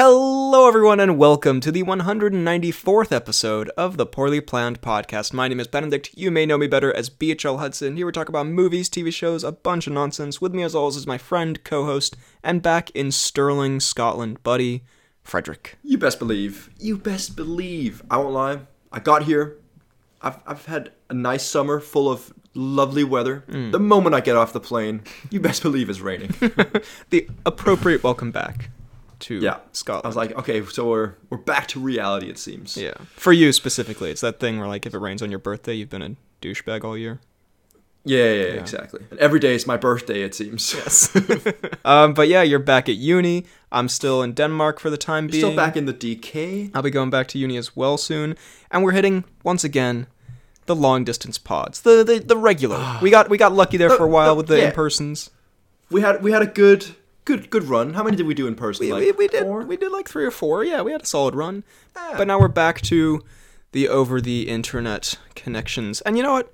Hello, everyone, and welcome to the 194th episode of the Poorly Planned Podcast. My name is Benedict. You may know me better as BHL Hudson. Here we talk about movies, TV shows, a bunch of nonsense. With me, as always, is my friend, co host, and back in Stirling, Scotland, buddy, Frederick. You best believe. You best believe. I won't lie. I got here. I've, I've had a nice summer full of lovely weather. Mm. The moment I get off the plane, you best believe it's raining. The appropriate welcome back to yeah. Scotland. I was like, okay, so we're we're back to reality. It seems. yeah. For you specifically, it's that thing where, like, if it rains on your birthday, you've been a douchebag all year. Yeah, yeah, yeah, exactly. And every day is my birthday. It seems. Yes. um, but yeah, you're back at uni. I'm still in Denmark for the time being. Still back in the DK. I'll be going back to uni as well soon, and we're hitting once again the long distance pods, the the, the regular. we got we got lucky there for a while with the yeah. in persons. We had we had a good good good run. How many did we do in person? We, like we, we did four? we did like three or four. Yeah, we had a solid run. Ah. But now we're back to the over the internet connections, and you know what?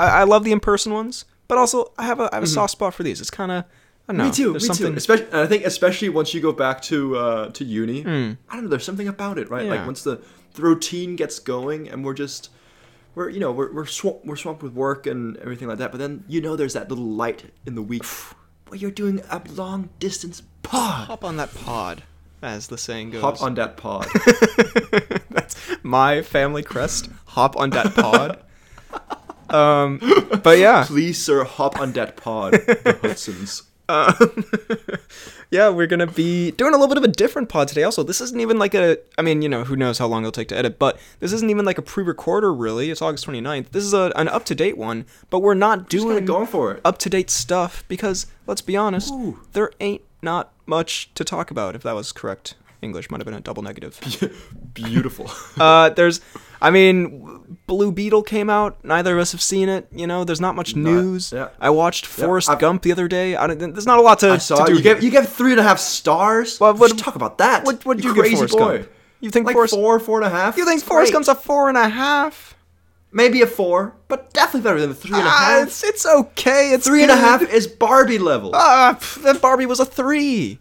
I, I love the in person ones, but also I have a I have a soft spot for these. It's kind of I know. Mm-hmm. Me too. Me something too. Especially, and I think especially once you go back to uh, to uni, I don't know. There's something about it, right? Yeah. Like once the, the routine gets going, and we're just we're you know we're we're swamp, we're swamped with work and everything like that. But then you know there's that little light in the week where you're doing a long distance pod. hop on that pod, as the saying goes. Hop on that pod. That's my family crest. Hop on that pod. um, but yeah, Please, sir, hop on that pod. The Hudsons. Yeah, we're gonna be doing a little bit of a different pod today. Also, this isn't even like a. I mean, you know, who knows how long it'll take to edit, but this isn't even like a pre-recorder. Really, it's August 29th. This is a, an up-to-date one, but we're not doing going for it. up-to-date stuff because let's be honest, Ooh. there ain't not much to talk about. If that was correct, English might have been a double negative. Beautiful. Uh, there's, I mean, Blue Beetle came out. Neither of us have seen it. You know, there's not much news. yeah. I watched Forrest I've- Gump the other day. I don't, there's not a lot to, I saw to do. You gave you gave three and a half stars. Well, what- talk about that? what what did you, crazy give Forrest boy? Gump? You think Like Forrest? four, four and a half. you think It's Forrest. Gump's a four and a half? Maybe a four, but definitely better than a three and a Ah, half. it's it's okay. It's Three and a half is Barbie level. Ah, pff, then Barbie was a three.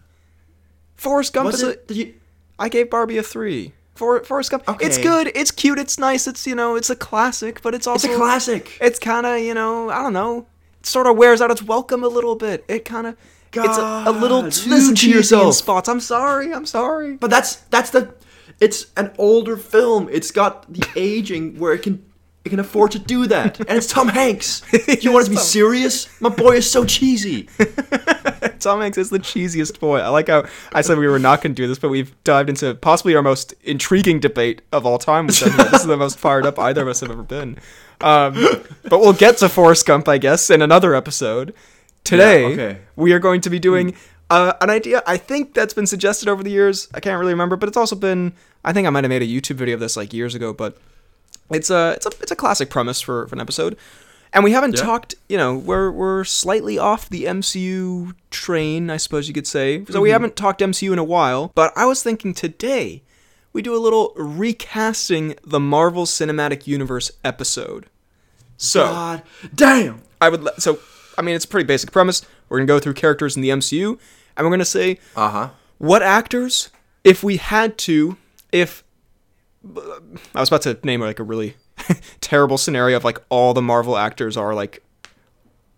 Forrest Gump Was is a. it? Did you? I gave Barbie a three. For Forrest Gump, it's good. It's cute. It's nice. It's you know, it's a classic, but it's also It's a classic. it's kind of you know i don't know it sort of wears out its welcome a little bit it kind of it's a, a little too listen to yourself. spots i'm sorry i'm sorry But that's that's the. It's an older film. It's got the aging where it can it can afford to do that, and it's Tom Hanks. You want it to be Tom- serious? My boy is so cheesy. tom hanks is the cheesiest boy i like how i said we were not going to do this but we've dived into possibly our most intriguing debate of all time with this is the most fired up either of us have ever been um, but we'll get to forrest gump i guess in another episode today Yeah, okay. we are going to be doing uh, an idea I think that's been suggested over the years. I can't really remember, but it's also been I think I might have made a YouTube video of this like years ago, but it's a it's a it's a classic premise for, for an episode. And we haven't Yeah. talked, you know, we're we're slightly off the MCU train, I suppose you could say. So we haven't talked MCU in a while, but I was thinking today we do a little recasting the Marvel Cinematic Universe episode. So God damn. I would. le- So, I mean, it's a pretty basic premise. We're gonna go through characters in the MCU, and we're gonna say Uh huh. what actors, if we had to, if I was about to name like a really terrible scenario of like all the Marvel actors are like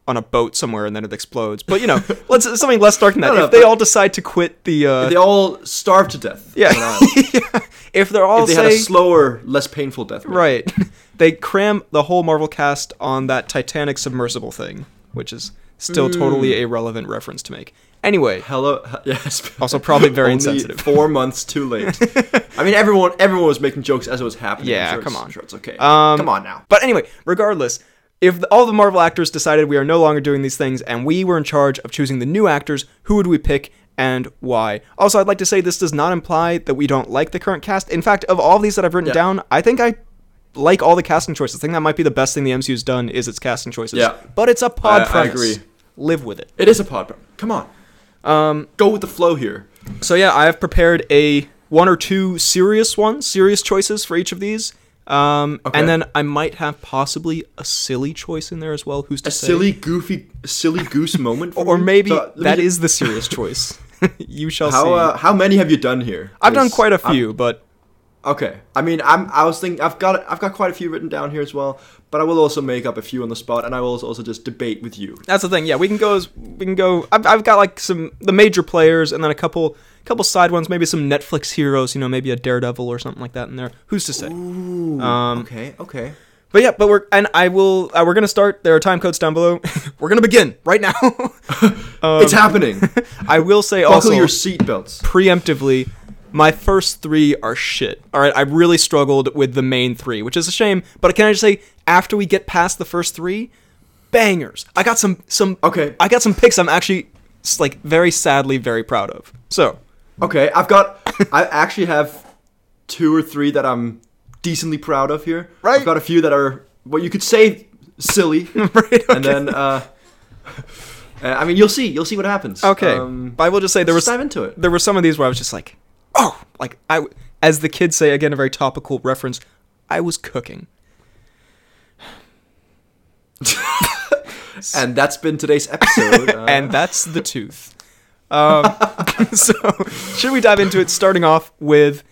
on a boat somewhere and then it explodes. But you know, let's something less dark than that. No, no, if they all decide to quit the, uh, They all starve to death. yeah, island. if they're all If they say had a slower, less painful death. right, they cram the whole Marvel cast on that Titanic submersible thing, which is still Hmm. totally a relevant reference to make. Anyway, Hello. Yes. Also probably very insensitive. Four months too late. I mean, everyone everyone was making jokes as it was happening. Yeah, sure come on. Sure, it's okay. Um, come on now. But anyway, regardless, if the, all the Marvel actors decided we are no longer doing these things and we were in charge of choosing the new actors, who would we pick and why? Also, I'd like to say this does not imply that we don't like the current cast. In fact, of all these that I've written Yeah. down, I think I like all the casting choices. I think that might be the best thing the MCU's done is its casting choices. Yeah. But it's a pod I- I agree. Live with it. It is a pod. Come on. Um, Go with the flow here. so yeah, I have prepared a one or two serious ones, serious choices for each of these. Um, Okay. and then I might have possibly a silly choice in there as well. Who's to A say? silly, goofy, silly goose moment. For or maybe So, that is the serious choice. you shall How see. uh, how many have you done here? I've done quite a I'm- few, but Okay. I mean, I'm. I was thinking. I've got. I've got quite a few written down here as well. But I will also make up a few on the spot, and I will also just debate with you. that's the thing. Yeah, we can go. As, we can go. I've, I've got like some the major players, and then a couple couple side ones. Maybe some Netflix heroes. You know, maybe a Daredevil or something like that in there. Who's to say? Ooh. Um, okay. Okay. But yeah, but we're and I will. Uh, we're gonna start. There are time codes down below. we're gonna begin right now. Um, it's happening. I will say Buckle also your seatbelts. preemptively, my first three are shit. All right, I really struggled with the main three, which is a shame. But can I just say, after we get past the first three, bangers. I got some some. Okay. I got some picks. I'm actually like very sadly very proud of. So Okay. I've got. I actually have two or three that I'm decently proud of here. Right. I've got a few that are what you could say silly, right, okay. and then. uh uh, I mean, you'll see. You'll see what happens. okay. Um, but I will just say there was dive into it. there were some of these where I was just like, like I, as the kids say again, a very topical reference. I was cooking. And that's been today's episode. Uh, and that's the tooth. Um, so, should we dive into it? Starting off with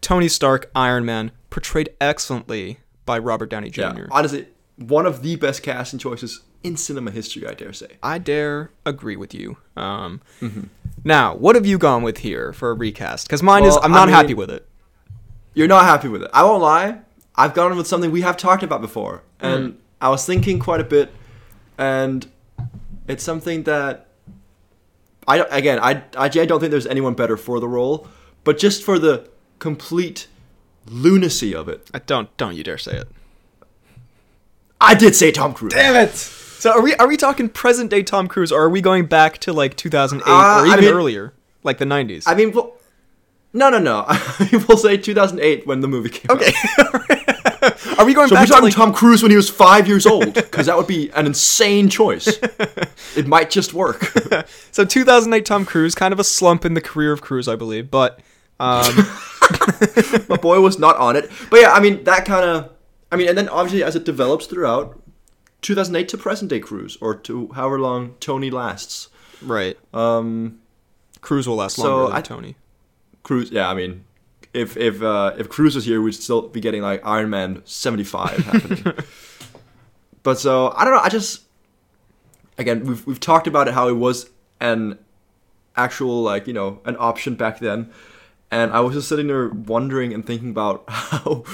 Tony Stark, Iron Man, portrayed excellently by Robert Downey Jr. yeah, honestly, one of the best casting choices in cinema history, I dare say. I dare agree with you. Um, Mm-hmm. Now, what have you gone with here for a recast? Because mine is I'm I not mean- happy with it. You're not happy with it. I won't lie. I've gone with something we have talked about before, and Mm. I was thinking quite a bit, and it's something that I again I I don't think there's anyone better for the role, but just for the complete lunacy of it, I don't, don't you dare say it. I did say Tom Cruise. Damn it! So, are we, are we talking present day Tom Cruise, or are we going back to like 2008 Uh, or I even mean- earlier, like the 90s? I mean, well, no, no, no. we'll say 2008 when the movie came out. okay. are we going So we're back to talking like, Tom Cruise when he was five years old, because that would be an insane choice. it might just work. So 2008 Tom Cruise, kind of a slump in the career of Cruise, I believe, but um, My boy was not on it, but yeah, I mean that kind of. I mean, and then obviously as it develops throughout, 2008 to present day Cruise, or to however long Tony lasts. right, Um, Cruise will last So longer than I- Tony. Cruise, yeah, I mean, if if uh, if Cruise was here, we'd still be getting like Iron Man 75 happening. but so I don't know. I just again we've we've talked about it how it was an actual like you know an option back then, and I was just sitting there wondering and thinking about how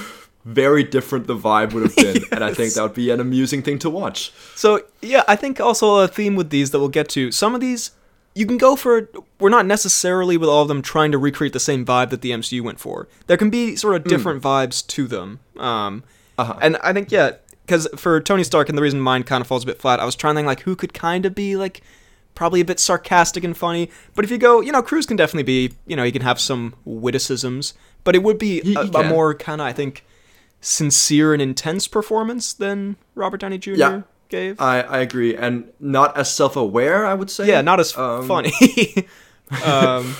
very different the vibe would have been, and I think that would be an amusing thing to watch. So yeah, I think also a theme with these that we'll get to. Some of these you can go for. We're not necessarily with all of them trying to recreate the same vibe that the MCU went for. There can be sort of different vibes to them. Um, Uh-huh. and I think yeah, because for Tony Stark, and the reason mine kind of falls a bit flat, I was trying to think like who could kind of be like probably a bit sarcastic and funny. But if you go, you know, Cruise can definitely be, you know, he can have some witticisms, but it would be He- a, he a more kind of I think sincere and intense performance than Robert Downey Jr. Yeah. gave. I I agree, and not as self aware. I would say. yeah, not as Um, funny. um,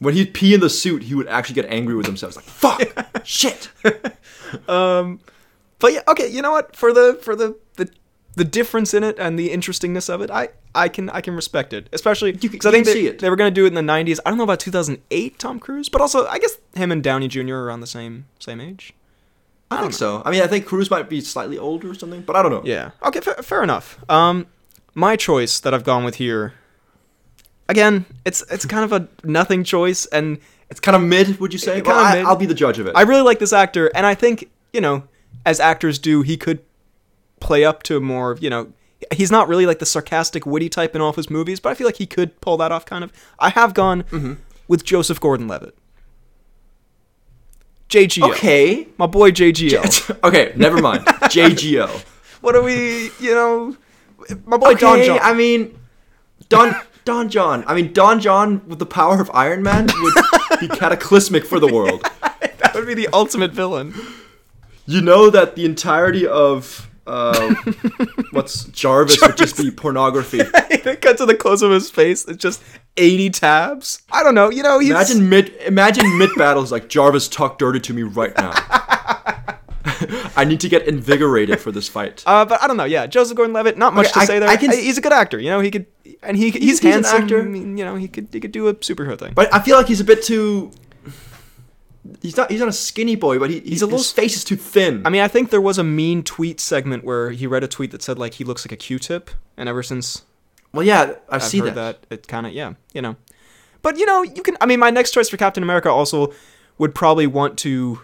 When he'd pee in the suit, he would actually get angry with himself. Like, "Fuck, shit." um, but yeah, okay. You know what? For the for the the the difference in it and the interestingness of it, I I can I can respect it, especially because I think they, see it. they were gonna do it in the '90s. I don't know about 2008 Tom Cruise, but also I guess him and Downey Jr. are around the same same age. I think so. I mean, I think Cruise might be slightly older or something, but I don't know. Yeah. Okay. Fair, fair enough. Um, my choice that I've gone with here. Again, it's it's kind of a nothing choice, and It's kind of mid, would you say? Well, I, mid. I'll be the judge of it. I really like this actor, and I think you know, as actors do, he could play up to more. You know, he's not really like the sarcastic, witty type in all of his movies, but I feel like he could pull that off. Kind of. I have gone Mm-hmm. with Joseph Gordon-Levitt, JGO, okay. my boy JGO. okay, never mind. JGO. what are we? You know, my boy Don okay, John. I mean, Don Don John. I mean, Don John with the power of Iron Man would be cataclysmic for the world. that would be the ultimate villain. You know that the entirety of uh, what's Jarvis, would just be pornography. they cut to the close of his face. It's just 80 tabs. I don't know. You know, he's Imagine mid imagine mid battles like Jarvis talk dirty to me right now. I need to get invigorated for this fight. Uh, but I don't know. Yeah, Joseph Gordon-Levitt. Not much Okay, to I- say there. I can- he's a good actor. You know, he could. and he a he's decent handsome. actor. You know, he could he could do a superhero thing. But I feel like he's a bit too. He's not. He's not a skinny boy, but he, He's a little His face is too thin. I mean, I think there was a mean tweet segment where he read a tweet that said like he looks like a Q-tip, and ever since well, yeah, I've, I've seen that. that, it kind of yeah, you know. But you know, you can. I mean, my next choice for Captain America also would probably want to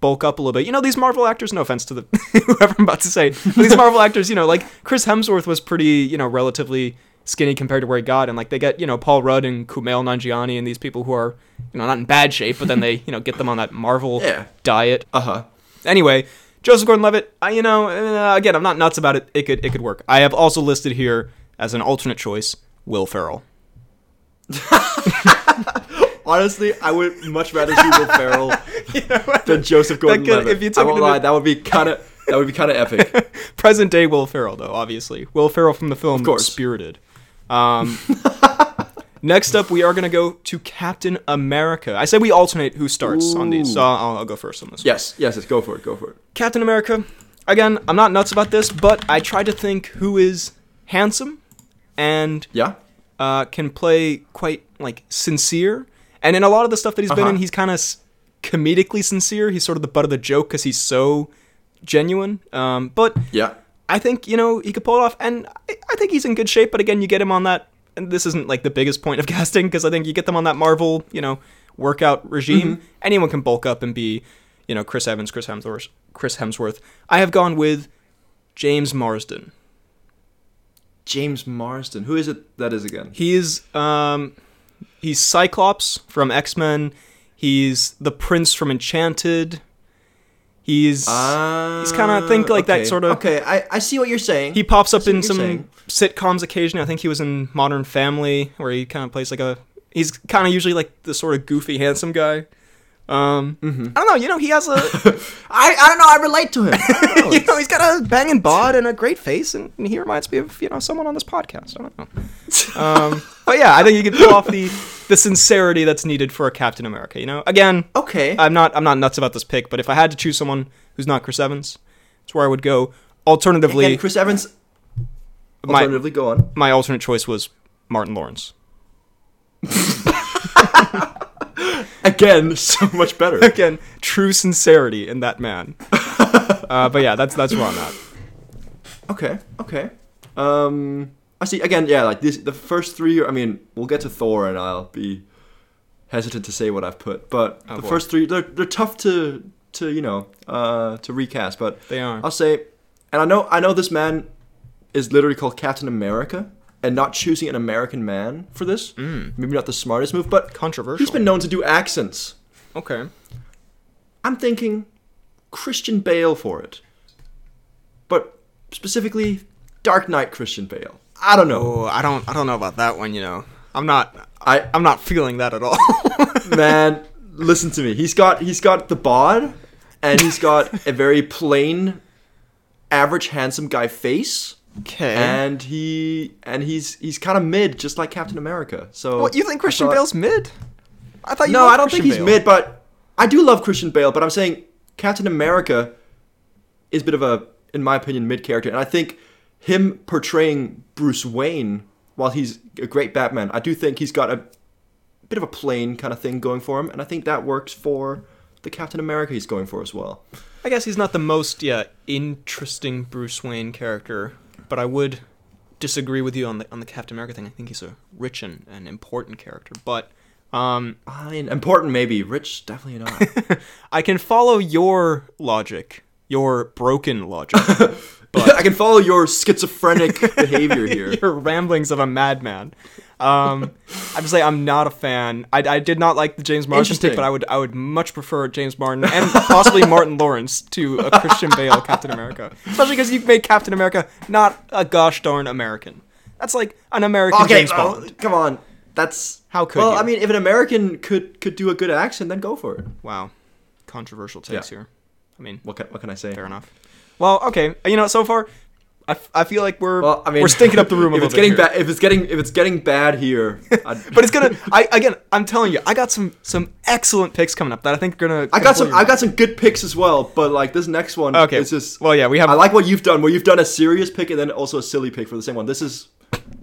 bulk up a little bit. You know, these Marvel actors. No offense to the whoever I'm about to say, but these Marvel actors. You know, like Chris Hemsworth was pretty, you know, relatively skinny compared to where he got, and like they get you know Paul Rudd and Kumail Nanjiani and these people who are you know not in bad shape, but then they you know get them on that Marvel Yeah. diet. Uh huh. Anyway, Joseph Gordon-Levitt. I you know uh, again I'm not nuts about it. It could it could work. I have also listed here as an alternate choice Will Ferrell. Honestly, I would much rather see Will Ferrell than Joseph Gordon-Levitt. if you I took won't it lie, a- that would be kind of that would be kind of epic. Present day Will Ferrell, though, obviously. Will Ferrell from the film. Spirited. Um, next up, we are going to go to Captain America. I said we alternate who starts on these, so I'll, I'll go first on this. one. yes, yes, yes. Go for it. Go for it. Captain America. Again, I'm not nuts about this, but I tried to think who is handsome and Yeah. uh, can play quite like sincere. And in a lot of the stuff that he's been Uh-huh. in, he's kind of s- comedically sincere. He's sort of the butt of the joke because he's so genuine. Um, but Yeah. I think you know he could pull it off, and I, think he's in good shape. But again, you get him on that, and this isn't like the biggest point of casting because I think you get them on that Marvel, you know, workout regime. Anyone can bulk up and be, you know, Chris Evans, Chris Hemsworth, Chris Hemsworth. I have gone with James Marsden. James Marsden. Who is it? That is again. He's um, he's Cyclops from X Men. He's the Prince from Enchanted. He's Uh, He's kinda think like that sorta- Okay, I, I see what you're saying. He pops up in some saying. sitcoms occasionally. I think he was in Modern Family, where he kind of plays like a. He's kind of usually like the sort of goofy, handsome guy. Um, Mm-hmm. I don't know. You know, he has a. I, I don't know. I relate to him. Know, you know, he's got a banging bod and a great face, and, and he reminds me of you know someone on this podcast. I don't know. Um, but yeah, I think you could pull off the the sincerity that's needed for a Captain America. You know, again, okay. I'm not I'm not nuts about this pick, but if I had to choose someone who's not Chris Evans, that's where I would go. Alternatively, Again, Chris Evans. My- Alternatively, go on. my alternate choice was Martin Lawrence. Again, so much better. Again, true sincerity in that man. uh, but yeah, that's that's where I'm at. Okay, okay. Um, I see. Again, yeah, like this. The first three. I mean, we'll get to Thor, and I'll be hesitant to say what I've put. But Oh, the boy. first three, they're they're tough to to you know uh to recast. But They are. I'll say, and I know I know this man is literally called Captain America, and not choosing an American man for this, Mm. maybe not the smartest move, but Controversial. he's been known to do accents. okay. I'm thinking Christian Bale for it. But specifically Dark Knight Christian Bale. I don't know. Oh, I don't I don't know about that one. You know, I'm not I I'm not feeling that at all. man, listen to me. He's got he's got the bod and he's got a very plain average handsome guy face okay. and he and he's he's kind of mid just like Captain America. So what you think Christian thought- Bale's mid? I thought you No, I don't Christian think he's Bale. mid, but I do love Christian Bale. But I'm saying Captain America is a bit of a, in my opinion, mid character, and I think him portraying Bruce Wayne, while he's a great Batman, I do think he's got a bit of a plain kind of thing going for him, and I think that works for the Captain America he's going for as well. I guess he's not the most yeah interesting Bruce Wayne character, but I would disagree with you on the on the Captain America thing. I think he's a rich and, and important character, but um, I mean, important maybe, rich definitely not. I can follow your logic, your broken logic, I can follow your schizophrenic behavior here. your ramblings of a madman. Um, I just say I'm not a fan. I, I did not like the James Martin pick, but I would I would much prefer James Martin and possibly Martin Lawrence to a Christian Bale Captain America, especially because you've made Captain America not a gosh darn American. That's like an American Okay, James well, Bond. come on. That's How could well, you? I mean, if an American could could do a good accent, then go for it. Wow, controversial takes Yeah. here. I mean, What can, what can I say? fair enough. Well, okay, you know, so far, I, f- I feel like we're Well, I mean, we're stinking up the room a if little it's bit getting bad, if it's getting if it's getting bad here, but it's gonna. I again, I'm telling you, I got some some excellent picks coming up that I think are gonna. I got some I got some good picks as well. But like this next one, Okay. it's just Well, yeah, we have. I like what you've done. Where you've done a serious pick and then also a silly pick for the same one. This is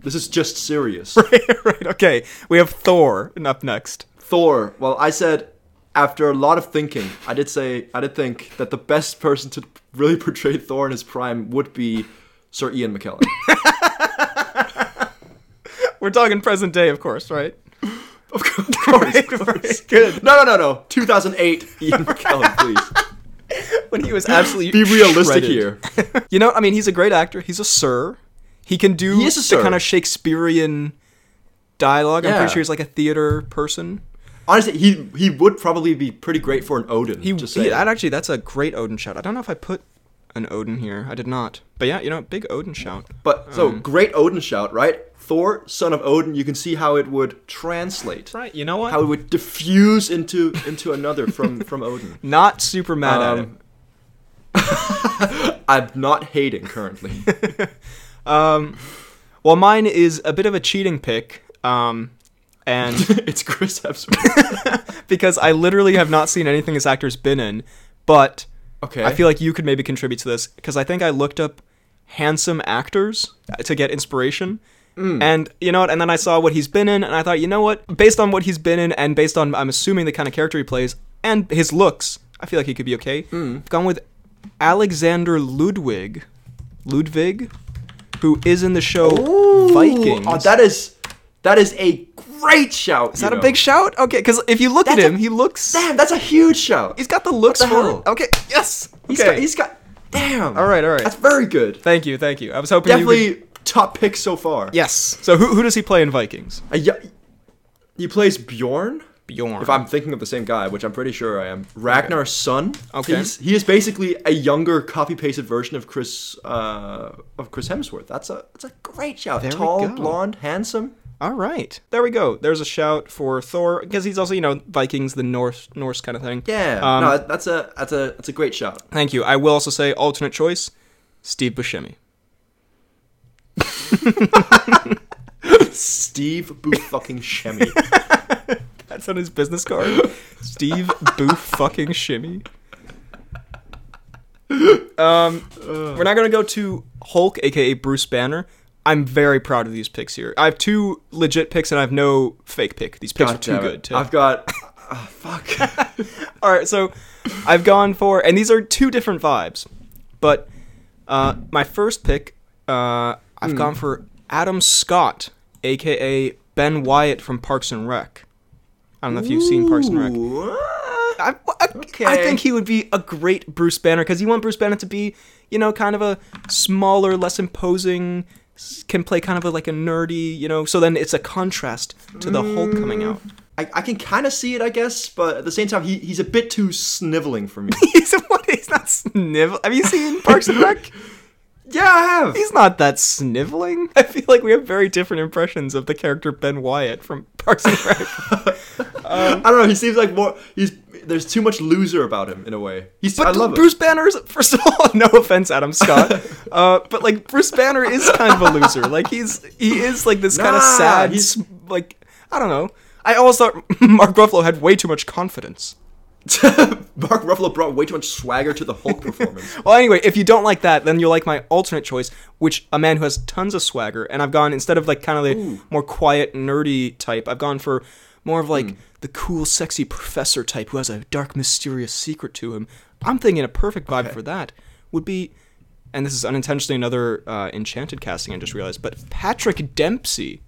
This is just serious. right. Okay. We have Thor up next. Thor. Well, I said after a lot of thinking, I did say I did think that the best person to really portray Thor in his prime would be Sir Ian McKellen. We're talking present day, of course, right? of course, of course. Right, good. No, no, no, no. 2008 Ian McKellen, please. When he was absolutely Be realistic shredded. here. You know, I mean, he's a great actor. He's a sir. He can do He is a the sir. kind of Shakespearean dialogue. I'm pretty sure he's like a theater person. Honestly, he he would probably be pretty great for an Odin. He, just he that actually that's a great Odin shout. I don't know if I put an Odin here. I did not. But yeah, you know, big Odin shout. But so Um, great Odin shout, right? Thor, son of Odin. You can see how it would translate, Right. You know what? how it would diffuse into into another from from Odin. not super mad at Um, him. I'm not hating currently. Um, well, mine is a bit of a cheating pick. Um, and it's Chris Hemsworth. because I literally have not seen anything this actor's been in, but Okay. I feel like you could maybe contribute to this because I think I looked up handsome actors to get inspiration. Mm. And you know what? And then I saw what he's been in, and I thought, you know what? Based on what he's been in, and based on I'm assuming the kind of character he plays and his looks, I feel like he could be okay. Mm. I've gone with Alexander Ludwig, Ludwig, who is in the show Vikings. Oh, that is that is a great shout. is that a big shout? Okay, because if you look at That's a- him, he looks. Damn, that's a huge shout. He's got the looks the for hell? it. Okay, yes. He's okay. got he's got damn. all right, all right. That's very good. Thank you, thank you. I was hoping Definitely top pick so far. Yes. So who, who does he play in Vikings? Uh, yeah, he plays Bjorn. Bjorn. If I'm thinking of the same guy, which I'm pretty sure I am, Ragnar's son. Okay. He's, he is basically a younger, copy pasted version of Chris uh, of Chris Hemsworth. That's a that's a great shout. There Tall, blonde, handsome. All right. There we go. There's a shout for Thor because he's also, you know, Vikings, the Norse Norse kind of thing. Yeah. Um, no, that's a that's a that's a great shout. Thank you. I will also say alternate choice, Steve Buscemi. Steve Boo fucking Shemmy. That's on his business card. Steve Boof fucking Shimmy. Um, we're not gonna go to Hulk, aka Bruce Banner. I'm very proud of these picks here. I have two legit picks and I have no fake pick. These picks God are too good. To... I've got. ah, fuck. All right, so I've gone for, and these are two different vibes, but uh, my first pick, uh, I've Hmm. gone for Adam Scott, aka Ben Wyatt from Parks and Rec. I don't know if you've seen Parks and Rec. I, I, Okay. I think he would be a great Bruce Banner because you want Bruce Banner to be, you know, kind of a smaller, less imposing, can play kind of a, like a nerdy, you know. So then it's a contrast to the Hulk coming out. Mm. I, I can kind of see it, I guess, but at the same time, he, he's a bit too sniveling for me. He's what? He's not snivel. Have you seen Parks and Rec? yeah, I have. He's not that sniveling. I feel like we have very different impressions of the character Ben Wyatt from Parks and Rec. I don't know. He seems like more. He's there's too much loser about him in a way. He's. I love Bruce Banner is, first of all, no offense, Adam Scott, uh, but like Bruce Banner is kind of a loser. Like he's he is like this kind of sad, he's- like I don't know. I always thought Mark Ruffalo had way too much confidence. Mark Ruffalo brought way too much swagger to the Hulk performance. Well, anyway, if you don't like that, then you'll like my alternate choice, which a man who has tons of swagger. And I've gone instead of like kind of the more quiet, nerdy type, I've gone for more of like the cool, sexy professor type who has a dark, mysterious secret to him. I'm thinking a perfect vibe for that would be, and this is unintentionally another uh, enchanted casting I just realized, but Patrick Dempsey,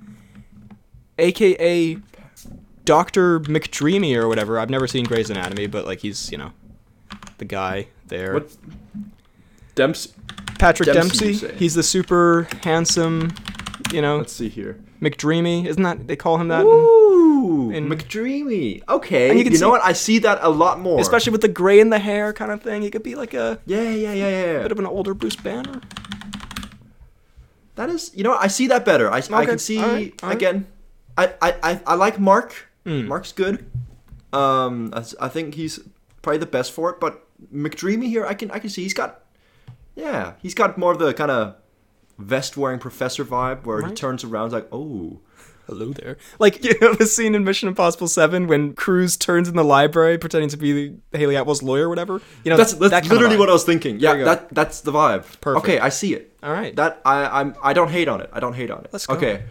aka Doctor McDreamy or whatever. I've never seen Grey's Anatomy, but like he's you know the guy there. What? Dempsey. Patrick Dempsey, Dempsey. He's the super handsome, you know, Let's see here. McDreamy. Isn't that they call him that? Ooh, in- McDreamy. Okay, And you, you can know what? I see that a lot more. Especially with the gray in the hair kind of thing. He could be like a Yeah, yeah, yeah, yeah. yeah. bit of an older Bruce Banner. That is, you know, what? I see that better. I, I can see alright, alright. again. I, I, I, I like Mark. Mm. Mark's good. Um, I, I think he's probably the best for it. But McDreamy here, I can I can see he's got, yeah, he's got more of the kind of vest wearing professor vibe where he turns around like, oh, hello there. Like you know the scene in Mission Impossible Seven when Cruise turns in the library pretending to be Hayley Atwell's lawyer or whatever. You know That's, that's that literally what I was thinking. Yeah, that that's the vibe. Perfect. Okay, I see it. All right. That I I'm I don't hate on it. I don't hate on it. Let's go. Okay.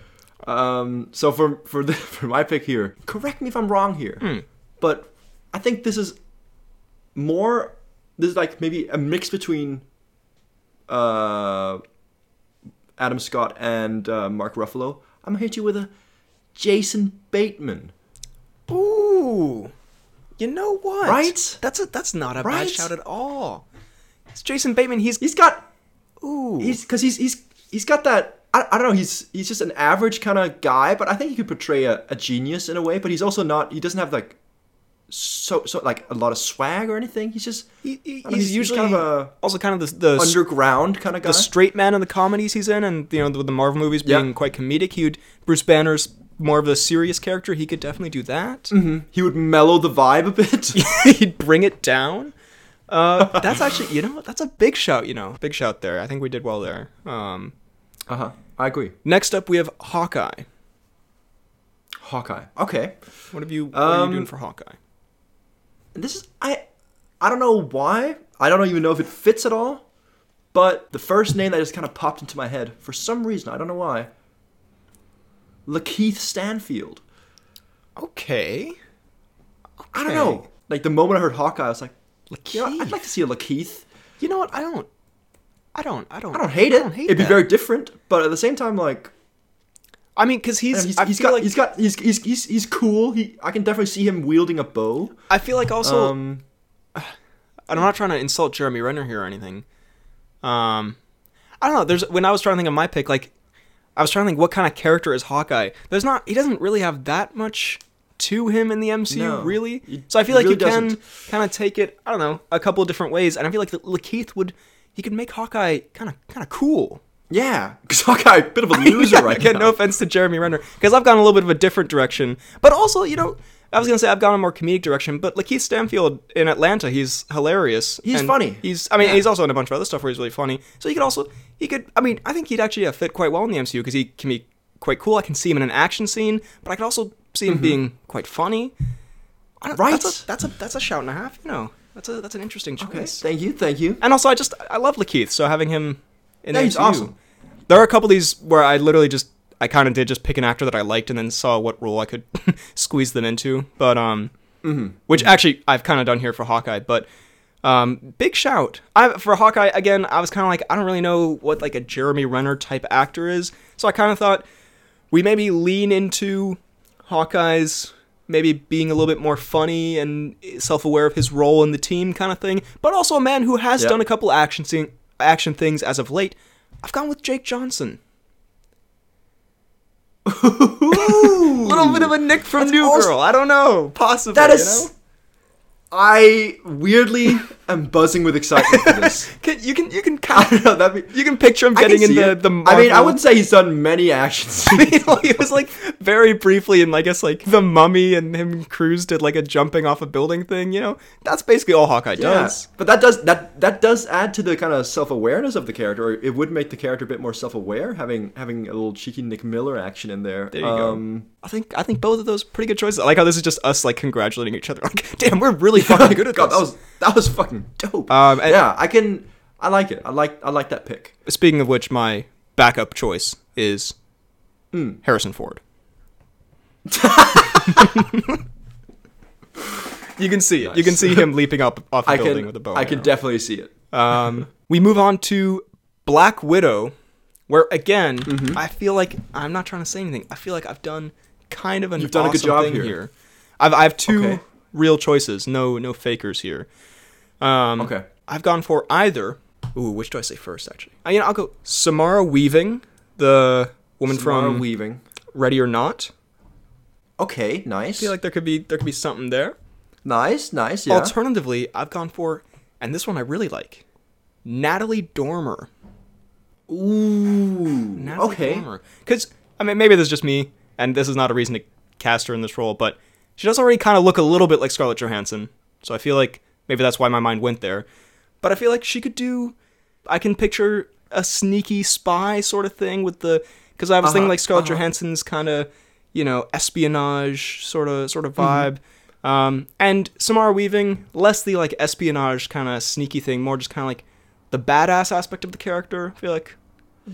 Um. So for for the for my pick here, correct me if I'm wrong here, Hmm. but I think this is more. This is like maybe a mix between uh Adam Scott and uh, Mark Ruffalo. I'm gonna hit you with a Jason Bateman. Ooh. You know what? Right? That's a that's not a bad shout at all. It's Jason Bateman. He's He's got ooh. he's because he's he's he's got that I, I don't know he's he's just an average kind of guy but i think he could portray a, a genius in a way but he's also not he doesn't have like so so like a lot of swag or anything he's just He- he- I know, he's, he's- he's usually kind of a also kind of the the, underground kind of guy the straight man in the comedies he's in, and you know the, the Marvel movies Yeah. being quite comedic. He'd Bruce Banner's more of a serious character. He could definitely do that. hmm he would mellow the vibe a bit He'd bring it down. Uh, that's actually you know that's a big shout. You know, big shout there. I think we did well there. Um, uh-huh i agree next up we have Hawkeye. hawkeye okay What have you? What are you Um, doing for Hawkeye? And this is I I don't know why. I don't even know if it fits at all. But the first name that just kind of popped into my head for some reason, I don't know why. Lakeith Stanfield. Okay. I don't know. Like the moment I heard Hawkeye, I was like, you know, I'd like to see a Lakeith. You know what? I don't. I don't. I don't. I don't hate it. I don't hate It'd be very different, but at the same time, like I mean, because he's. he's, he's got like, he's got he's, he's he's he's cool. He I can definitely see him wielding a bow. I feel like also. um, and I'm not trying to insult Jeremy Renner here or anything. Um, I don't know. There's when I was trying to think of my pick, like I was trying to think what kind of character is Hawkeye. There's not. He doesn't really have that much to him in the MCU, No, really. so I feel like really you can doesn't. kind of take it. I don't know, a couple of different ways, and I feel like Lakeith would. He could make Hawkeye kind of kind of cool. Yeah, because Hawkeye, a bit of a loser right Again, now. no offense to Jeremy Renner, because I've gone a little bit of a different direction. But also, you know, I was gonna say I've gone a more comedic direction. But Lakeith Stanfield in Atlanta, he's hilarious. He's funny. He's, I mean, Yeah. he's also in a bunch of other stuff where he's really funny. So he could also, he could, I mean, I think he'd actually uh, fit quite well in the MCU because he can be quite cool. I can see him in an action scene, but I could also see him being quite funny. I don't, Mm-hmm. Right. That's a, that's a that's a shout and a half. You know, that's a that's an interesting choice. Okay, thank you, thank you. And also, I just I love Lakeith, so having him in Yeah, the he's MCU. awesome. There are a couple of these where I literally just I kind of did just pick an actor that I liked and then saw what role I could squeeze them into. But um, Mm-hmm. which actually I've kind of done here for Hawkeye. But um, big shout I for Hawkeye again. I was kind of like I don't really know what like a Jeremy Renner type actor is, so I kind of thought we maybe lean into Hawkeye's maybe being a little bit more funny and self-aware of his role in the team kind of thing, but also a man who has Yeah. done a couple action scene, action things as of late. I've gone with Jake Johnson. A little bit of a Nick from That's New also- Girl. I don't know. Possibly. That you know? I weirdly am buzzing with excitement for this. Can, you can you can don't know. Be. you can picture him getting in the it. the. I mean, I wouldn't say he's done many action I mean, scenes. he was like very briefly in, I guess, like the Mummy, and him and Cruise did like a jumping off a building thing. You know, that's basically all Hawkeye Yeah, does. but that does that that does add to the kind of self awareness of the character. Or it would make the character a bit more self aware, having having a little cheeky Nick Miller action in there. There you um, go. I think I think both of those pretty good choices. I like how this is just us like congratulating each other. Like, damn, we're really fucking good at God, this. that was that was fucking dope. Um, yeah, I can. I like it. I like I like that pick. Speaking of which, my backup choice is Hmm. Harrison Ford. you can see it. You can see him leaping up off a I building can. with a bow. I and can definitely see it. Um, we move on to Black Widow, where again, Mm-hmm. I feel like I'm not trying to say anything. I feel like I've done kind of an You've done a good job thing here. I've I have two Okay. Real choices. No no fakers here. Um, Okay. I've gone for either. Ooh, which do I say first? Actually, I, you know, I'll go Samara Weaving, the woman Samara from weaving. Ready or Not. Okay, nice. I feel like there could be there could be something there. nice, nice. Yeah. Alternatively, I've gone for, and this one I really like, Natalie Dormer. Ooh. Natalie okay. Because I mean, maybe this is just me, and this is not a reason to cast her in this role, but she does already kind of look a little bit like Scarlett Johansson. So I feel like maybe that's why my mind went there. But I feel like she could do. I can picture a sneaky spy sort of thing with the. Because I was thinking Uh-huh, like Scarlett uh-huh. Johansson's kind of, you know, espionage sort of sort of vibe. Um, and Samara Weaving, less the like espionage kind of sneaky thing, more just kind of like the badass aspect of the character. I feel like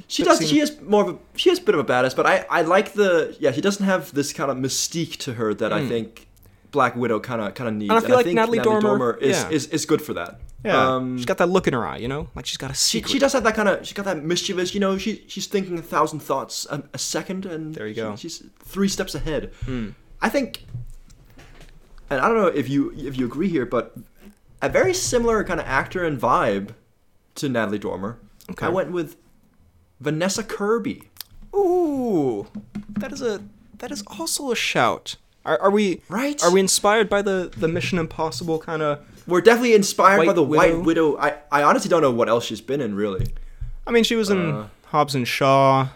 She does. She is more of a. She is a bit of a badass, but I, I like the. Yeah, she doesn't have this kind of mystique to her that I think Black Widow kind of kind of needs. Hmm. And I feel like think Natalie Dormer- is, yeah. is is good for that. yeah, Um, she's got that look in her eye, you know, like she's got a secret. she does have that kind of. She's got that mischievous. You know, she she's thinking a thousand thoughts a, a second, and There you she- go. she's three steps ahead. Hmm. I think, and I don't know if you if you agree here, but a very similar kind of actor and vibe to Natalie Dormer. Okay. I went with Vanessa Kirby. Ooh, that is a that is also a shout. Are, are we Right? Are we inspired by the the Mission Impossible kind of? We're definitely inspired by the Widow. White Widow. I, I honestly don't know what else she's been in, really. I mean, she was in Uh. Hobbs and Shaw,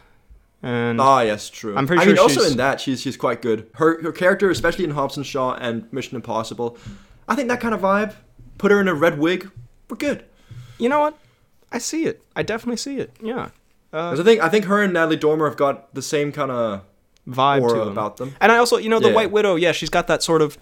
and Ah, yes, true. I'm pretty I sure mean, also in that, she's she's quite good. Her her character, especially in Hobbs and Shaw and Mission Impossible, I think that kind of vibe. Put her in a red wig, we're good. you know what? I see it. I definitely see it. Yeah, uh, 'Cause I think I think her and Natalie Dormer have got the same kind of vibe to them. about them. And I also, you know, the Yeah. White Widow. Yeah, she's got that sort of.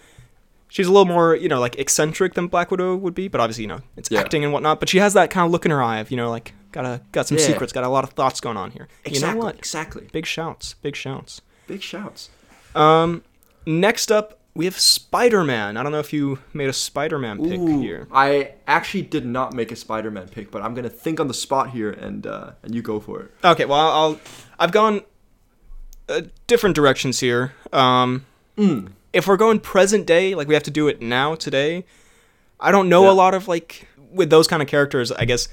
She's a little more, you know, like eccentric than Black Widow would be, but obviously, you know, it's Yeah. acting and whatnot. But she has that kind of look in her eye of, you know, like got a got some Yeah. secrets, got a lot of thoughts going on here. Exactly. You know what? Exactly. Big shouts, big shouts. Big shouts. Um, next up we have Spider Man. I don't know if you made a Spider Man pick Ooh, here. I actually did not make a Spider-Man pick, but I'm gonna think on the spot here, and uh, and you go for it. Okay, well I'll I've gone uh, different directions here. Um, Mm. if we're going present day, like we have to do it now today. I don't know Yeah. a lot of like with those kind of characters. I guess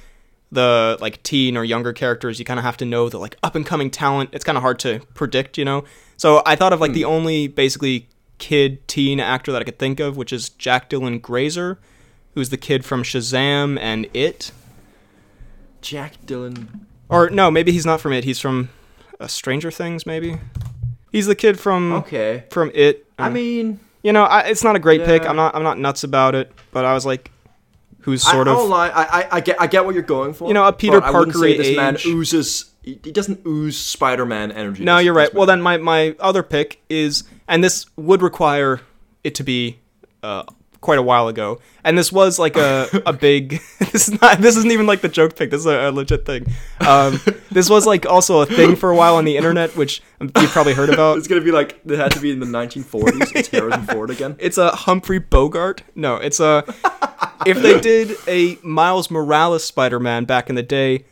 the like teen or younger characters, you kind of have to know the like up and coming talent. It's kind of hard to predict, you know. So I thought of like the only basically kid teen actor that I could think of, which is Jack Dylan Grazer, who's the kid from Shazam and It. Jack Dylan. Or no, maybe he's not from It. He's from uh, Stranger Things. Maybe he's the kid from Okay. from It. I mean, you know, I, it's not a great pick. I'm not. I'm not nuts about it. But I was like, who's sort I of. I, I, I get I get what you're going for. You know, a Peter but I wouldn't say this man age. oozes. He he doesn't ooze Spider-Man energy. no, this- you're right. Well, then my my other pick is, and this would require it to be uh, quite a while ago, and this was like a a big. this is not. This isn't even like the joke pick. This is a, a legit thing. Um, this was like also a thing for a while on the internet, which you've probably heard about. It's gonna be like it had to be in the 1940s. It's Harrison Ford again. It's a Humphrey Bogart. No, it's a. if they did a Miles Morales Spider-Man back in the day,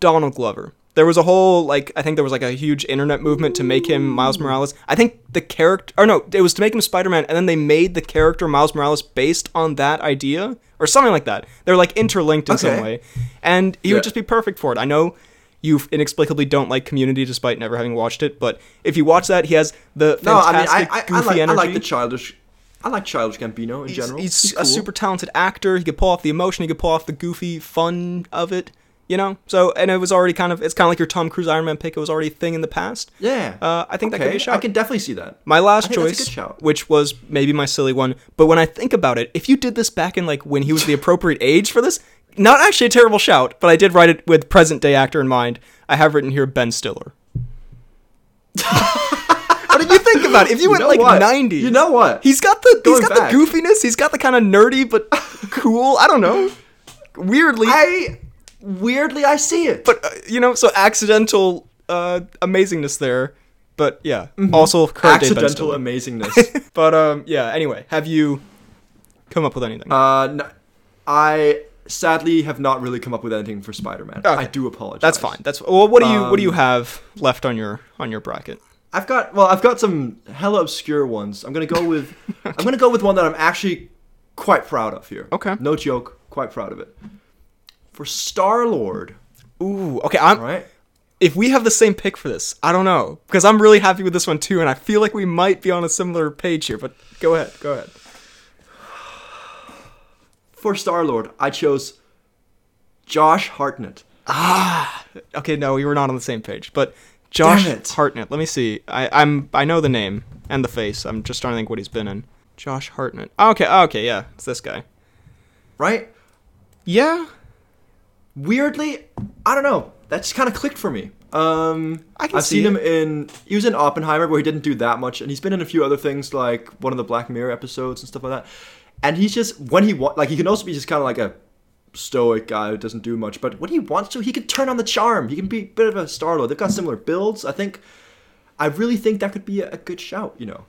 Donald Glover. There was a whole like I think there was like a huge internet movement to make him Miles Morales. I think the character or no, it was to make him Spider-Man and then they made the character Miles Morales based on that idea or something like that. They're like interlinked in some way. And he Yeah. would just be perfect for it. I know you inexplicably don't like Community despite never having watched it, but if you watch that, he has the No, I mean fantastic I I, I, goofy like, I like the childish. I like childish Gambino in He's, general. he's, cool. a super talented actor. He could pull off the emotion. He could pull off the goofy fun of it. You know. So and it was already kind of it's kind of like your Tom Cruise Iron Man pick. It was already a thing in the past. Yeah. Uh, I think that could be a shout. I can definitely see that. My last I think that's a choice, which was maybe my silly one, but when I think about it, if you did this back in like when he was the appropriate age for this, not actually a terrible shout, but I did write it with present day actor in mind. I have written here Ben Stiller. what did you think about it? If you, went like what? 90s, You know what? He's got the he's Going got back. the goofiness. He's got the kind of nerdy but cool. I don't know. Weirdly, I weirdly I see it. but uh, you know, so accidental uh, amazingness there. But yeah, also current day Mm-hmm. accidental Stiller. amazingness. But um, yeah. Anyway, have you come up with anything? uh, no, I sadly have not really come up with anything for Spider-Man. Okay. I do apologize. That's fine. That's well. What do you what do you Um, have left on your on your bracket? I've got well, I've got some hella obscure ones. I'm gonna go with I'm gonna go with one that I'm actually quite proud of here. Okay. No joke, quite proud of it. For Star Lord, Ooh, okay. I'm right? if we have the same pick for this, I don't know because I'm really happy with this one too, and I feel like we might be on a similar page here. But go ahead, go ahead. For Star Lord, I chose Josh Hartnett. Ah, okay, no, we were not on the same page. But Josh Hartnett. Let me see. I, I'm I know the name and the face. I'm just trying to think what he's been in. Josh Hartnett. Oh, okay, oh, okay, yeah, it's this guy. Right? Yeah. Weirdly, I don't know. That just kind of clicked for me. Um, I can I've see seen him in. He was in Oppenheimer, where he didn't do that much, and he's been in a few other things, like one of the Black Mirror episodes and stuff like that. And he's just when he wa- like he can also be just kind of like a stoic guy who doesn't do much, but when he wants to, he can turn on the charm. He can be a bit of a Star Lord. They've got similar builds. I think. I really think that could be a, a good shout. You know.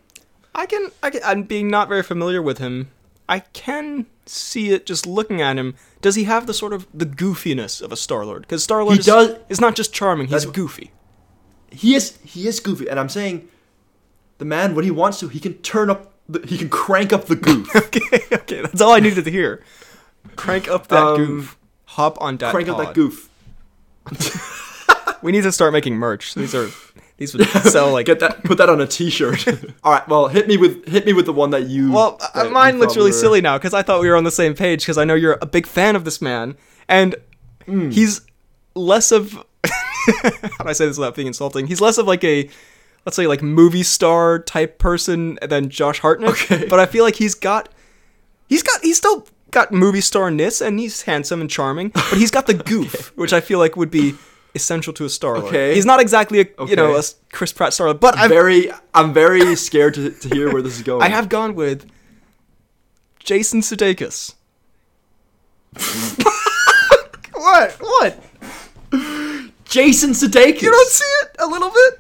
I can, I can. I'm being not very familiar with him. I can see it just looking at him. Does he have the sort of the goofiness of a Star Lord? Because Star Lord is, does- is not just charming; he's goofy. He is he is goofy, and I'm saying, the man when he wants to, he can turn up. The, he can crank up the goof. okay, okay, that's all I needed to hear. Crank up that Um, goof. Hop on that. crank up that goof. We need to start making merch. These are these would sell like. Get that. Put that on a T-shirt. All right. Well, hit me with hit me with the one that you. well, uh, that you mine looks really were- silly now because I thought we were on the same page because I know you're a big fan of this man and Hmm. he's less of. how do I say this without being insulting? He's less of like a. Let's say like movie star type person than Josh Hartnett, Okay. but I feel like he's got, he's got, he's still got movie starness and he's handsome and charming, but he's got the goof, which I feel like would be essential to a Star Lord. Okay. He's not exactly a you know a Chris Pratt Star Lord, but I'm very. I'm very scared to, to hear where this is going. I have gone with Jason Sudeikis. what? What? Jason Sudeikis. You don't see it a little bit?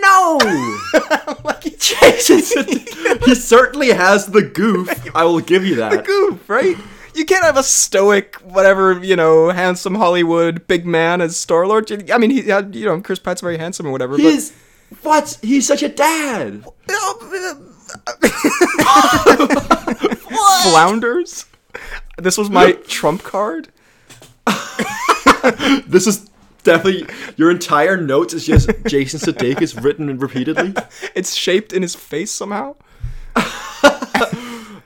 No. like Jason Sudeikis. he certainly has the goof. I will give you that. the goof, right? You can't have a stoic, whatever, you know, handsome Hollywood big man as Star Lord. I mean, he, uh, you know, Chris Pratt's very handsome or whatever. He's what? He's such a dad. flounders. This was my trump card. This is definitely your entire notes is just Jason Sudeikis written repeatedly. It's shaped in his face somehow.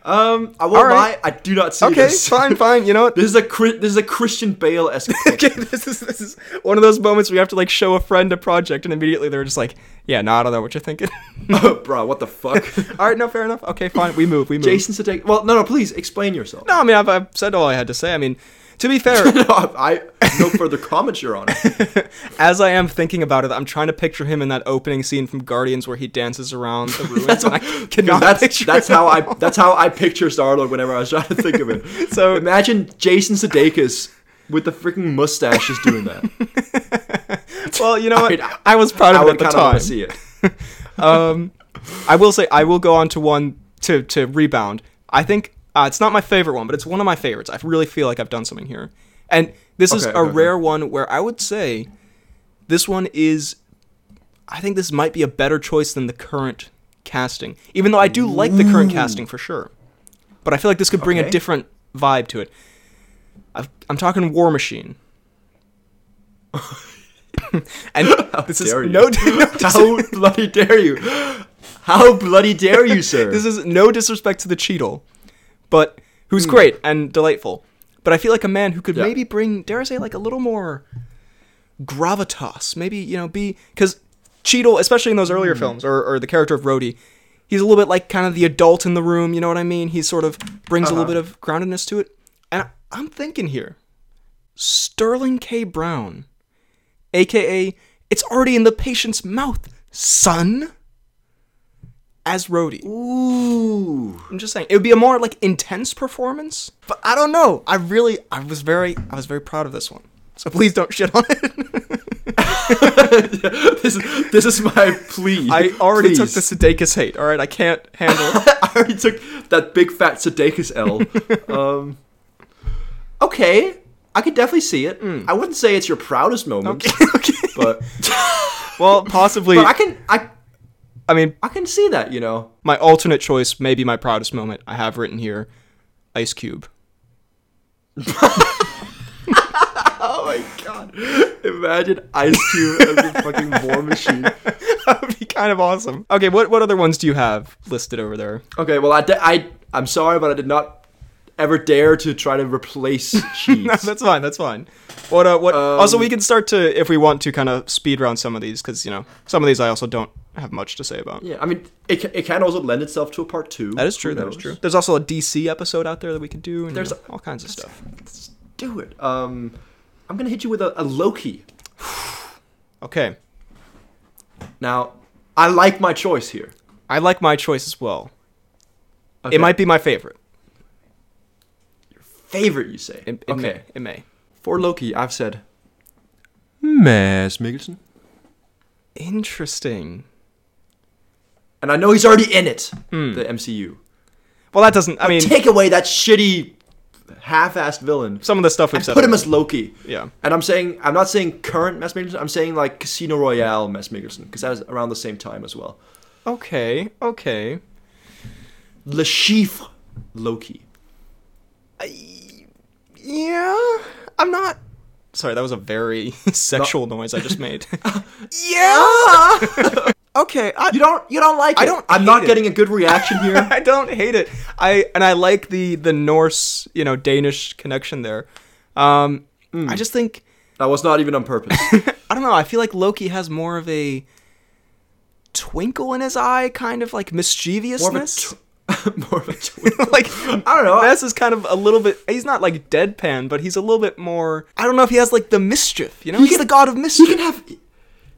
Um, I won't right. lie. I do not see this. Okay, this. fine, fine. You know what? This is a this is a Christian Bale esque. okay, this is this is one of those moments where you have to like show a friend a project, and immediately they're just like, "Yeah, no, I don't know what you're thinking." oh, Bro, what the fuck? all right, no, fair enough. Okay, fine, we move, we move. Jason Sudeikis. Well, no, no. Please explain yourself. no, I mean, I've, I've said all I had to say. I mean, to be fair, no, I no further comments. You're on it. as I am thinking about it, I'm trying to picture him in that opening scene from Guardians where he dances around the ruins. I cannot that's picture. that's him. how I that's how I picture Star Lord whenever I was trying to think of it. So- imagine Jason Sudeikis with the freaking mustache just doing that. Well, you know what? I- I was proud I of it would at the kind of want time. see it. um, I will say I will go on to one to to rebound. I think uh, it's not my favorite one, but it's one of my favorites. I really feel like I've done something here, and this is Okay, a okay, okay. rare one where I would say this one is. I think this might be a better choice than the current casting, even though I do like the current casting for sure. But I feel like this could bring a different vibe to it. I've, I'm talking War Machine. and this is you. no, no How bloody dare you? How bloody dare you, sir? this is no disrespect to the Cheadle, but Hmm. who's great and delightful. But I feel like a man who could Yeah. maybe bring, dare I say, like a little more gravitas. Maybe you know, be because Cheadle, especially in those Hmm. earlier films, or, or the character of Rhodey, he's a little bit like kind of the adult in the room. You know what I mean? He sort of brings a little Uh-huh. bit of groundedness to it. And I, I'm thinking here, Sterling K. Brown, aka it's already in the patient's mouth, son. As Rhodey. Ooh. I'm just saying it would be a more like intense performance, but I don't know. I really, I was very, I was very proud of this one. So please don't shit on it. this, is, this is my plea. I already took the Sudeikis hate. All right, I can't handle. it. I already took that big fat Sudeikis L. um, okay, I could definitely see it. I wouldn't say it's your proudest moment, Hmm. okay. but Well, possibly. but I can I I mean, I can see that. You know, my alternate choice, maybe my proudest moment. I have written here, Ice Cube. Oh my god! Imagine Ice Cube as a fucking war machine. that would be kind of awesome. Okay, what what other ones do you have listed over there? Okay, well, I, de- I I'm sorry, but I did not ever dare to try to replace No, that's fine. That's fine. What? Uh, what? also, Um, we can start to, if we want to, kind of speed round some of these because you know some of these I also don't have much to say about. yeah, I mean, it, it can also lend itself to a part two. That is true. That is true. There's also a DC episode out there that we could do, and There's you know, all kinds of stuff. Let's do it. Um, I'm gonna hit you with a, a Loki. Okay. Now, I like my choice here. I like my choice as well. Okay. It might be my favorite. Your favorite, you say? It, it okay. may. It may. For Loki, I've said Mads Mikkelsen, Interesting. And I know he's already in it, Hmm. the MCU. Well, that doesn't. I mean, Take away that shitty, half-assed villain. some of the stuff we've said. put him as Loki. yeah. And I'm saying, I'm not saying current Mads Mikkelsen. I'm saying like Casino Royale Mads Mikkelsen because that was around the same time as well. Okay. Okay. Le Chiffre Loki. Yeah. I'm not. Sorry, that was a very sexual noise I just made. yeah. okay. I, You don't, you don't like I it. don't I'm not it. getting a good reaction here. I don't hate it. I and I like the the Norse, you know, Danish connection there. Um, Hmm. I just think that was not even on purpose. I don't know. I feel like Loki has more of a twinkle in his eye, kind of like More of a, mischievousness. tw- more of a twin. like I don't know. Ness is kind of a little bit. He's not like deadpan, but he's a little bit more. I don't know if he has like the mischief. You know, He he's can- the god of He mischief. can have,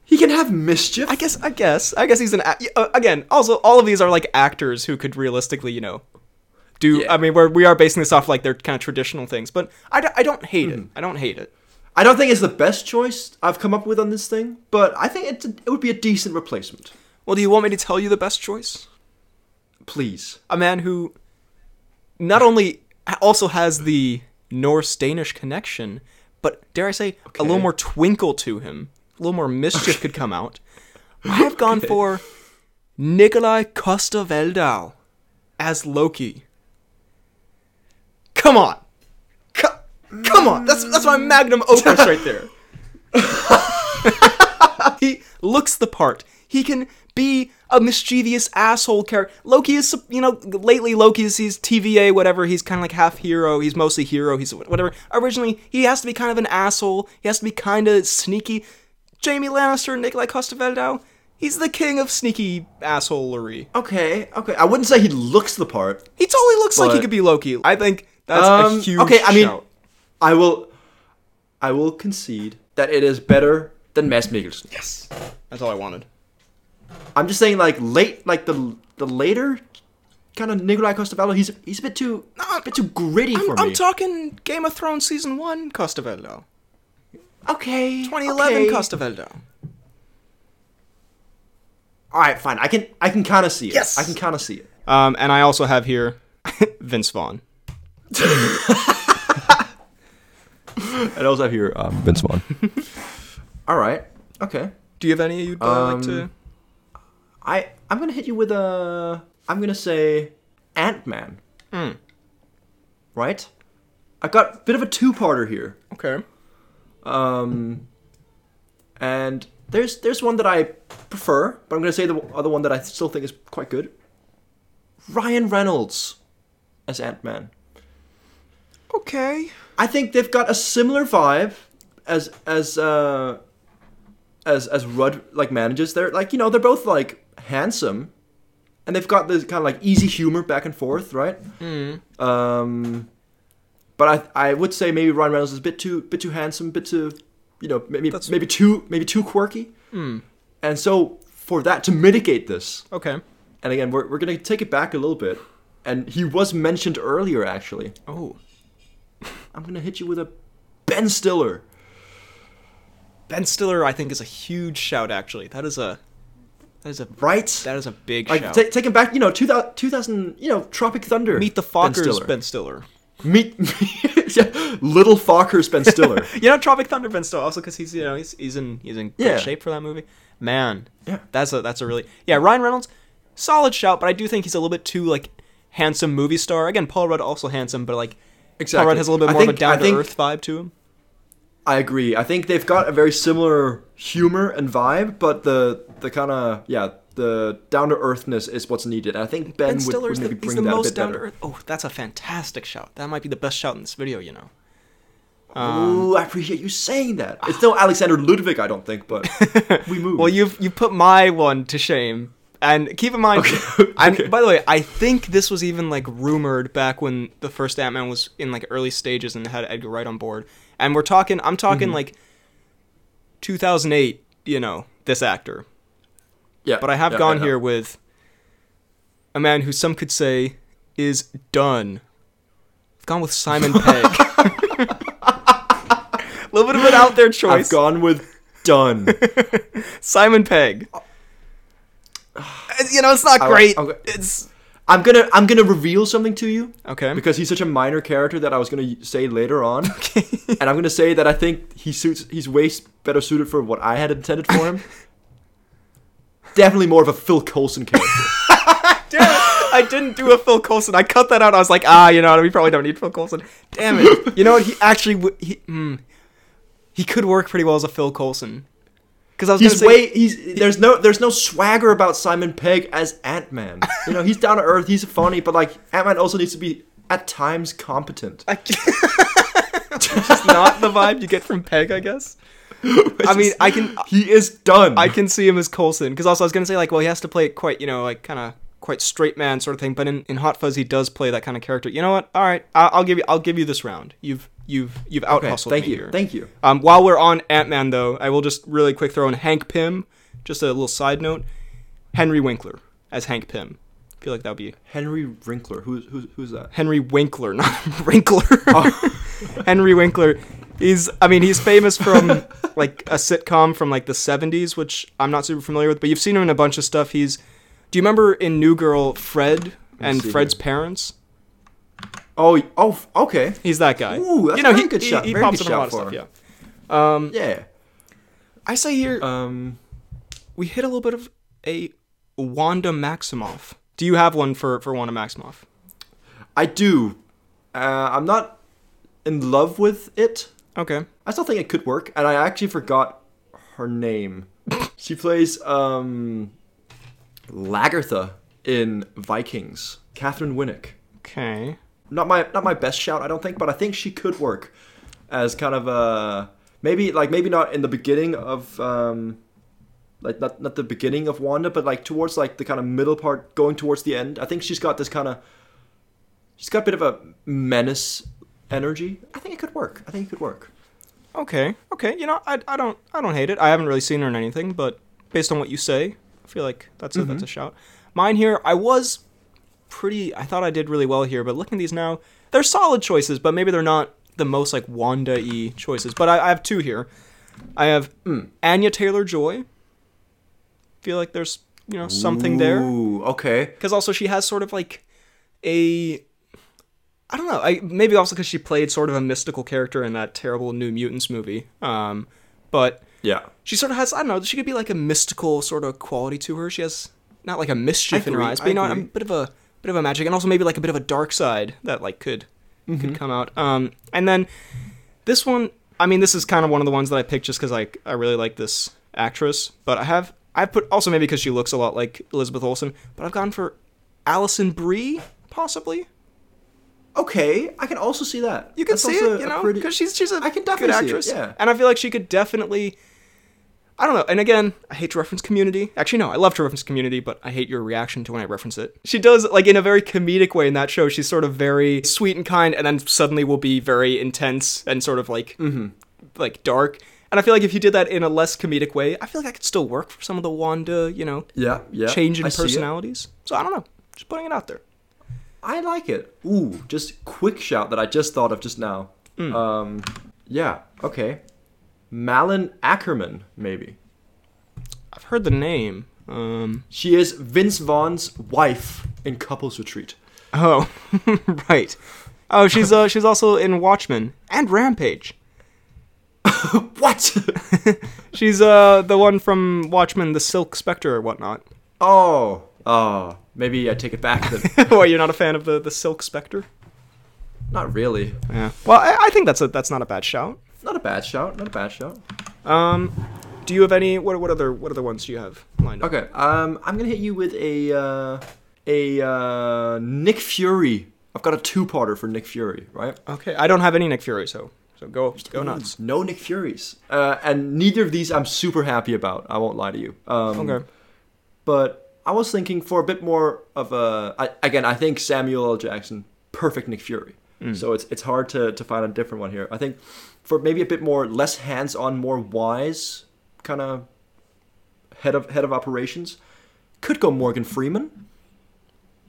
he can have mischief. I guess. I guess. I guess he's an. a- uh, Again, also all of these are like actors who could realistically, you know, do. Yeah. I mean, we're, we are basing this off like their kind of traditional things, but I, d- I don't hate it. I don't hate it. I don't think it's the best choice I've come up with on this thing, but I think it's a, it would be a decent replacement. Well, do you want me to tell you the best choice? Please. A man who not only also has the Norse Danish connection, but dare I say, a little more twinkle to him, a little more mischief could come out. I have gone for Nikolaj Coster-Waldau as Loki. Come on. Co- come on. That's that's my magnum mm. opus right there. he looks the part. He can be a mischievous asshole character. Loki is, you know, lately Loki is he's TVA, whatever. He's kind of like half hero. He's mostly hero. He's whatever. Originally, he has to be kind of an asshole. He has to be kind of sneaky. Jamie Lannister, Nikolaj Coster-Waldau, he's the king of sneaky assholery. Okay, okay. I wouldn't say he looks the part. He totally looks like he could be Loki. I think that's Um, a huge okay, I mean, shout. I will, I will concede that it is better than Mads Mikkelsen. Yes, that's all I wanted. I'm just saying, like late, like the the later kind of Nikolaj Coster-Waldau, he's he's a bit too, a bit too gritty for I'm, I'm talking Game of Thrones season one Coster-Waldau. Okay, 2011 okay. Coster-Waldau. All right, fine. I can I can kind of see it. Yes. I can kind of see it. Um, and I also have here Vince Vaughn. And also have here um, Vince Vaughn. All right. Okay. Do you have any you'd uh, like to? Um, I I'm gonna hit you with a. I'm gonna say Ant Man. Hmm. Right. I got a bit of a two-parter here. Okay. Um, and there's there's one that I prefer, but I'm gonna say the other one that I still think is quite good. Ryan Reynolds as Ant Man. Okay. I think they've got a similar vibe as as uh as as Rudd like manages. They're like you know they're both like handsome, and they've got this kind of like easy humor back and forth, right? Mm. Um, but I I would say maybe Ryan Reynolds is a bit too bit too handsome, bit too you know maybe That's- maybe too maybe too quirky, Mm. and so for that to mitigate this, Okay. and again we're we're gonna take it back a little bit, and he was mentioned earlier actually. Oh. I'm gonna hit you with a Ben Stiller. Ben Stiller, I think, is a huge shout. Actually, that is a that is a Right? that is a big like shout. ta- take him back, you know, 2000, 2000, you know, Tropic Thunder. Meet the Ben Fockers, Stiller. Ben Stiller. Meet, yeah, Little Fockers Ben Stiller. You know Tropic Thunder, Ben Stiller, also because he's you know he's he's in he's in good Yeah. shape for that movie. Man, Yeah. that's a that's a really yeah Ryan Reynolds, solid shout, but I do think he's a little bit too like handsome movie star. Again, Paul Rudd also handsome, but like Exactly. Paul Rudd has a little bit more of a down to earth vibe to him. I agree. I think they've got a very similar humor and vibe, but the the kind of yeah the down to earthness is what's needed. I think Ben, Ben would, would the, maybe he's bring the that a bit down to better. earth. Oh, that's a fantastic shout. That might be the best shout in this video. You know. Ooh, I appreciate you saying that. It's still Alexander Ludwig, I don't think, but we move. Well, you've you put my one to shame. And keep in mind, Okay, okay. by the way, I think this was even like rumored back when the first Ant Man was in like early stages and had Edgar Wright on board. And we're talking, I'm talking Mm-hmm. like 2008 you know, this actor. Yeah. But I have yeah, gone yeah, here with a man who some could say is done. I've gone with Simon Pegg. a little bit of an out there choice. I've gone with done. Simon Pegg. Uh, uh, you know, it's not I- great. okay. It's I'm gonna I'm gonna reveal something to you okay. because he's such a minor character that I was gonna say later on, Okay. and I'm gonna say that I think he suits he's way better suited for what I had intended for him. Definitely more of a Phil Coulson character. Damn it. I didn't do a Phil Coulson. I cut that out. I was like, ah, you know what? We probably don't need Phil Coulson. Damn it. You know what? He actually would. He, mm, he could work pretty well as a Phil Coulson. Because I was He's say, way he's there's no there's no swagger about Simon Pegg as Ant Man. You know he's down to earth, he's funny, but like Ant Man also needs to be at times competent. I just not the vibe you get from Pegg, I guess. I mean, I can He is done. I can see him as Coulson. Because also I was gonna say like, well, he has to play it quite, you know, like kind of quite straight man sort of thing. But in, in Hot Fuzz, he does play that kind of character. You know what? All right, I'll, I'll give you I'll give you this round. You've you've you've out okay, hustled thank me you, here. thank you. Um, while we're on Ant Man, though, I will just really quick throw in Hank Pym. Just a little side note: Henry Winkler as Hank Pym. I feel like that would be Henry Winkler, who's who's who's that? Henry Winkler, not Wrinkler. Henry Winkler. He's, I mean, he's famous from like a sitcom from like the '70s, which I'm not super familiar with, but you've seen him in a bunch of stuff. He's, do you remember in New Girl Fred and Fred's parents? Oh, oh, okay. He's that guy. Ooh, that's you know, a very he, good he, shot, he very pops good in a lot of stuff. for Yeah. Um, Yeah. I say here Um, we hit a little bit of a Wanda Maximoff. Do you have one for for Wanda Maximoff? I do. Uh, I'm not in love with it. Okay. I still think it could work, and I actually forgot her name. she plays um, Lagertha in Vikings. Katheryn Winnick. Okay. Not my not my best shout, I don't think, but I think she could work as kind of a maybe like maybe not in the beginning of um, like not not the beginning of Wanda, but like towards like the kind of middle part, going towards the end. I think she's got this kind of she's got a bit of a menace energy. I think it could work. I think it could work. Okay. Okay. You know, I, I don't I don't hate it. I haven't really seen her in anything, but based on what you say, I feel like that's a that's a shout. Mine here, I was pretty. I thought I did really well here, but looking at these now, they're solid choices, but maybe they're not the most like Wanda-y choices. But I, I have two here. I have mm. Anya Taylor Joy. Feel like there's you know something there. Ooh, okay. because also she has sort of like a I don't know. I maybe also because she played sort of a mystical character in that terrible New Mutants movie. Um, but Yeah. she sort of has I don't know. She could be like a mystical sort of quality to her. She has not like a mischief in her eyes, but you know, a bit of a bit of a magic, and also maybe like a bit of a dark side that like could Mm-hmm. could come out. Um, and then this one, I mean, this is kind of one of the ones that I picked just because like I really like this actress, but I have I put also maybe because she looks a lot like Elizabeth Olsen, but I've gone for Alison Brie possibly. Okay, I can also see that. You can That's see it, you know, pretty- because she's she's a I can good definitely see it, actress, yeah. and I feel like she could definitely. I don't know. And again, I hate to reference Community. Actually, no, I love to reference Community, but I hate your reaction to when I reference it. She does like in a very comedic way in that show. She's sort of very sweet and kind, and then suddenly will be very intense and sort of like Mm-hmm. like dark. And I feel like if you did that in a less comedic way, I feel like I could still work for some of the Wanda, you know, Yeah, yeah. change in I personalities. So I don't know. Just putting it out there. I like it. Ooh, just quick shout that I just thought of just now. Hmm. Um, yeah, okay. Malin Akerman, maybe. I've heard the name. Um, She is Vince Vaughn's wife in Couples Retreat. Oh, right. Oh, she's uh she's also in Watchmen and Rampage. What? She's uh the one from Watchmen, the Silk Spectre or whatnot. oh, oh, maybe I take it back then. Why you're not a fan of the the Silk Spectre? not really. Yeah. Well, I, I think that's a that's not a bad shout. Not a bad shout. Not a bad shout. Um, do you have any what what other what other ones do you have lined up? Okay, um, I'm gonna hit you with a uh, a uh, Nick Fury. I've got a two-parter for Nick Fury, right? Okay, I don't have any Nick Fury, so so go go nuts. No Nick Furies, uh, and neither of these I'm super happy about. I won't lie to you. Um, Okay. But I was thinking for a bit more of a. I, again, I think Samuel L. Jackson, perfect Nick Fury. Mm. So it's it's hard to, to find a different one here. I think for maybe a bit more less hands on, more wise kind of head of head of operations. Could go Morgan Freeman.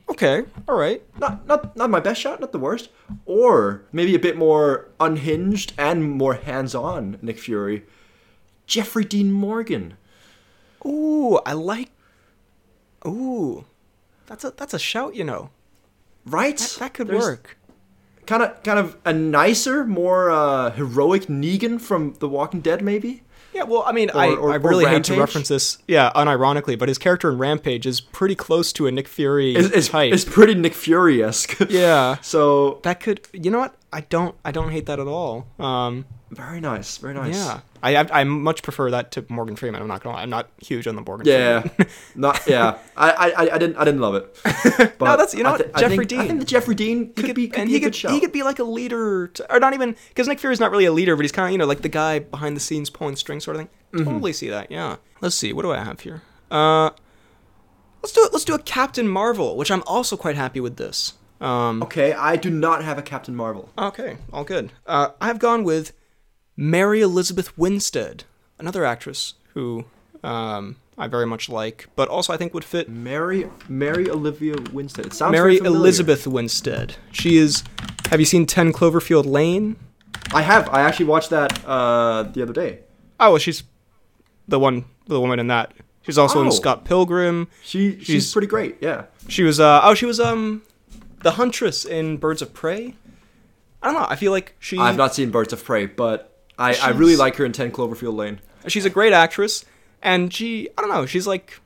Okay, all right. Not not not my best shot, not the worst. Or maybe a bit more unhinged and more hands-on Nick Fury. Jeffrey Dean Morgan. Ooh, I like. Ooh, that's a that's a shout. You know, Right? that, that could There's work. Kind of kind of a nicer, more uh, heroic Negan from The Walking Dead maybe. Yeah, well, I mean, I, or- I really hate to reference this, yeah, unironically, but his character in Rampage is pretty close to a Nick Fury It's, it's, type. it's pretty Nick Fury-esque. yeah, So that could. You know what? I don't. I don't hate that at all. Um, very nice, very nice. yeah, I, I I much prefer that to Morgan Freeman. I'm not gonna. lie. I'm not huge on the Morgan. Yeah, Freeman. not yeah. I, I I didn't I didn't love it. But No, that's- you know what? thi- I Jeffrey Dean. I think that Jeffrey Dean could, be could and be he a good could show. he could be like a leader, to, or not even because Nick Fury's not really a leader, but he's kind of you know like the guy behind the scenes pulling strings sort of thing. Mm-hmm. Totally see that. Yeah. Let's see. What do I have here? Uh, let's do it. Let's do a Captain Marvel, which I'm also quite happy with this. Um, okay, I do not have a Captain Marvel. okay, all good. Uh, I've gone with Mary Elizabeth Winstead, another actress who um, I very much like, but also I think would fit Mary Mary Olivia Winstead. It sounds Mary. Elizabeth Winstead. She is. Have you seen Ten Cloverfield Lane? I have. I actually watched that uh, the other day. Oh, well, she's the one, the woman in that. She's also in Oh. Scott Pilgrim. She she's, She's- pretty great. Yeah. She was. Uh, oh, she was um, the huntress in Birds of Prey. I don't know. I feel like she. I've not seen Birds of Prey, but I, I really like her in Ten Cloverfield Lane. She's a great actress, and she. I don't know. She's like.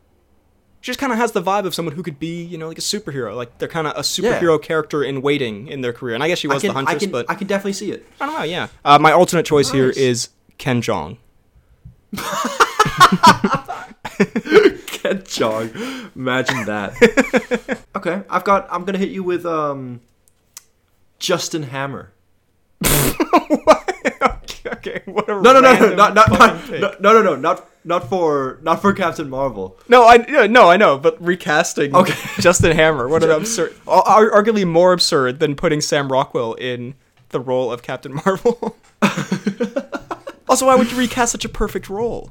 She just kind of has the vibe of someone who could be, you know, like a superhero. Like they're kind of a superhero character in waiting in their career. And I guess she was can, the huntress, I can, but I can definitely see it. I don't know. Yeah. Uh, my alternate choice here Nice. is Ken Jeong. Ken Jeong. Imagine that. okay, I've got. I'm gonna hit you with um, Justin Hammer. okay, okay, what a No, no, no, no, not, not, not, no, no, no, no, not, not for, not for Captain Marvel. No, I no, I know, but recasting Okay. Justin Hammer, what an absurd, arguably more absurd than putting Sam Rockwell in the role of Captain Marvel. also, why would you recast such a perfect role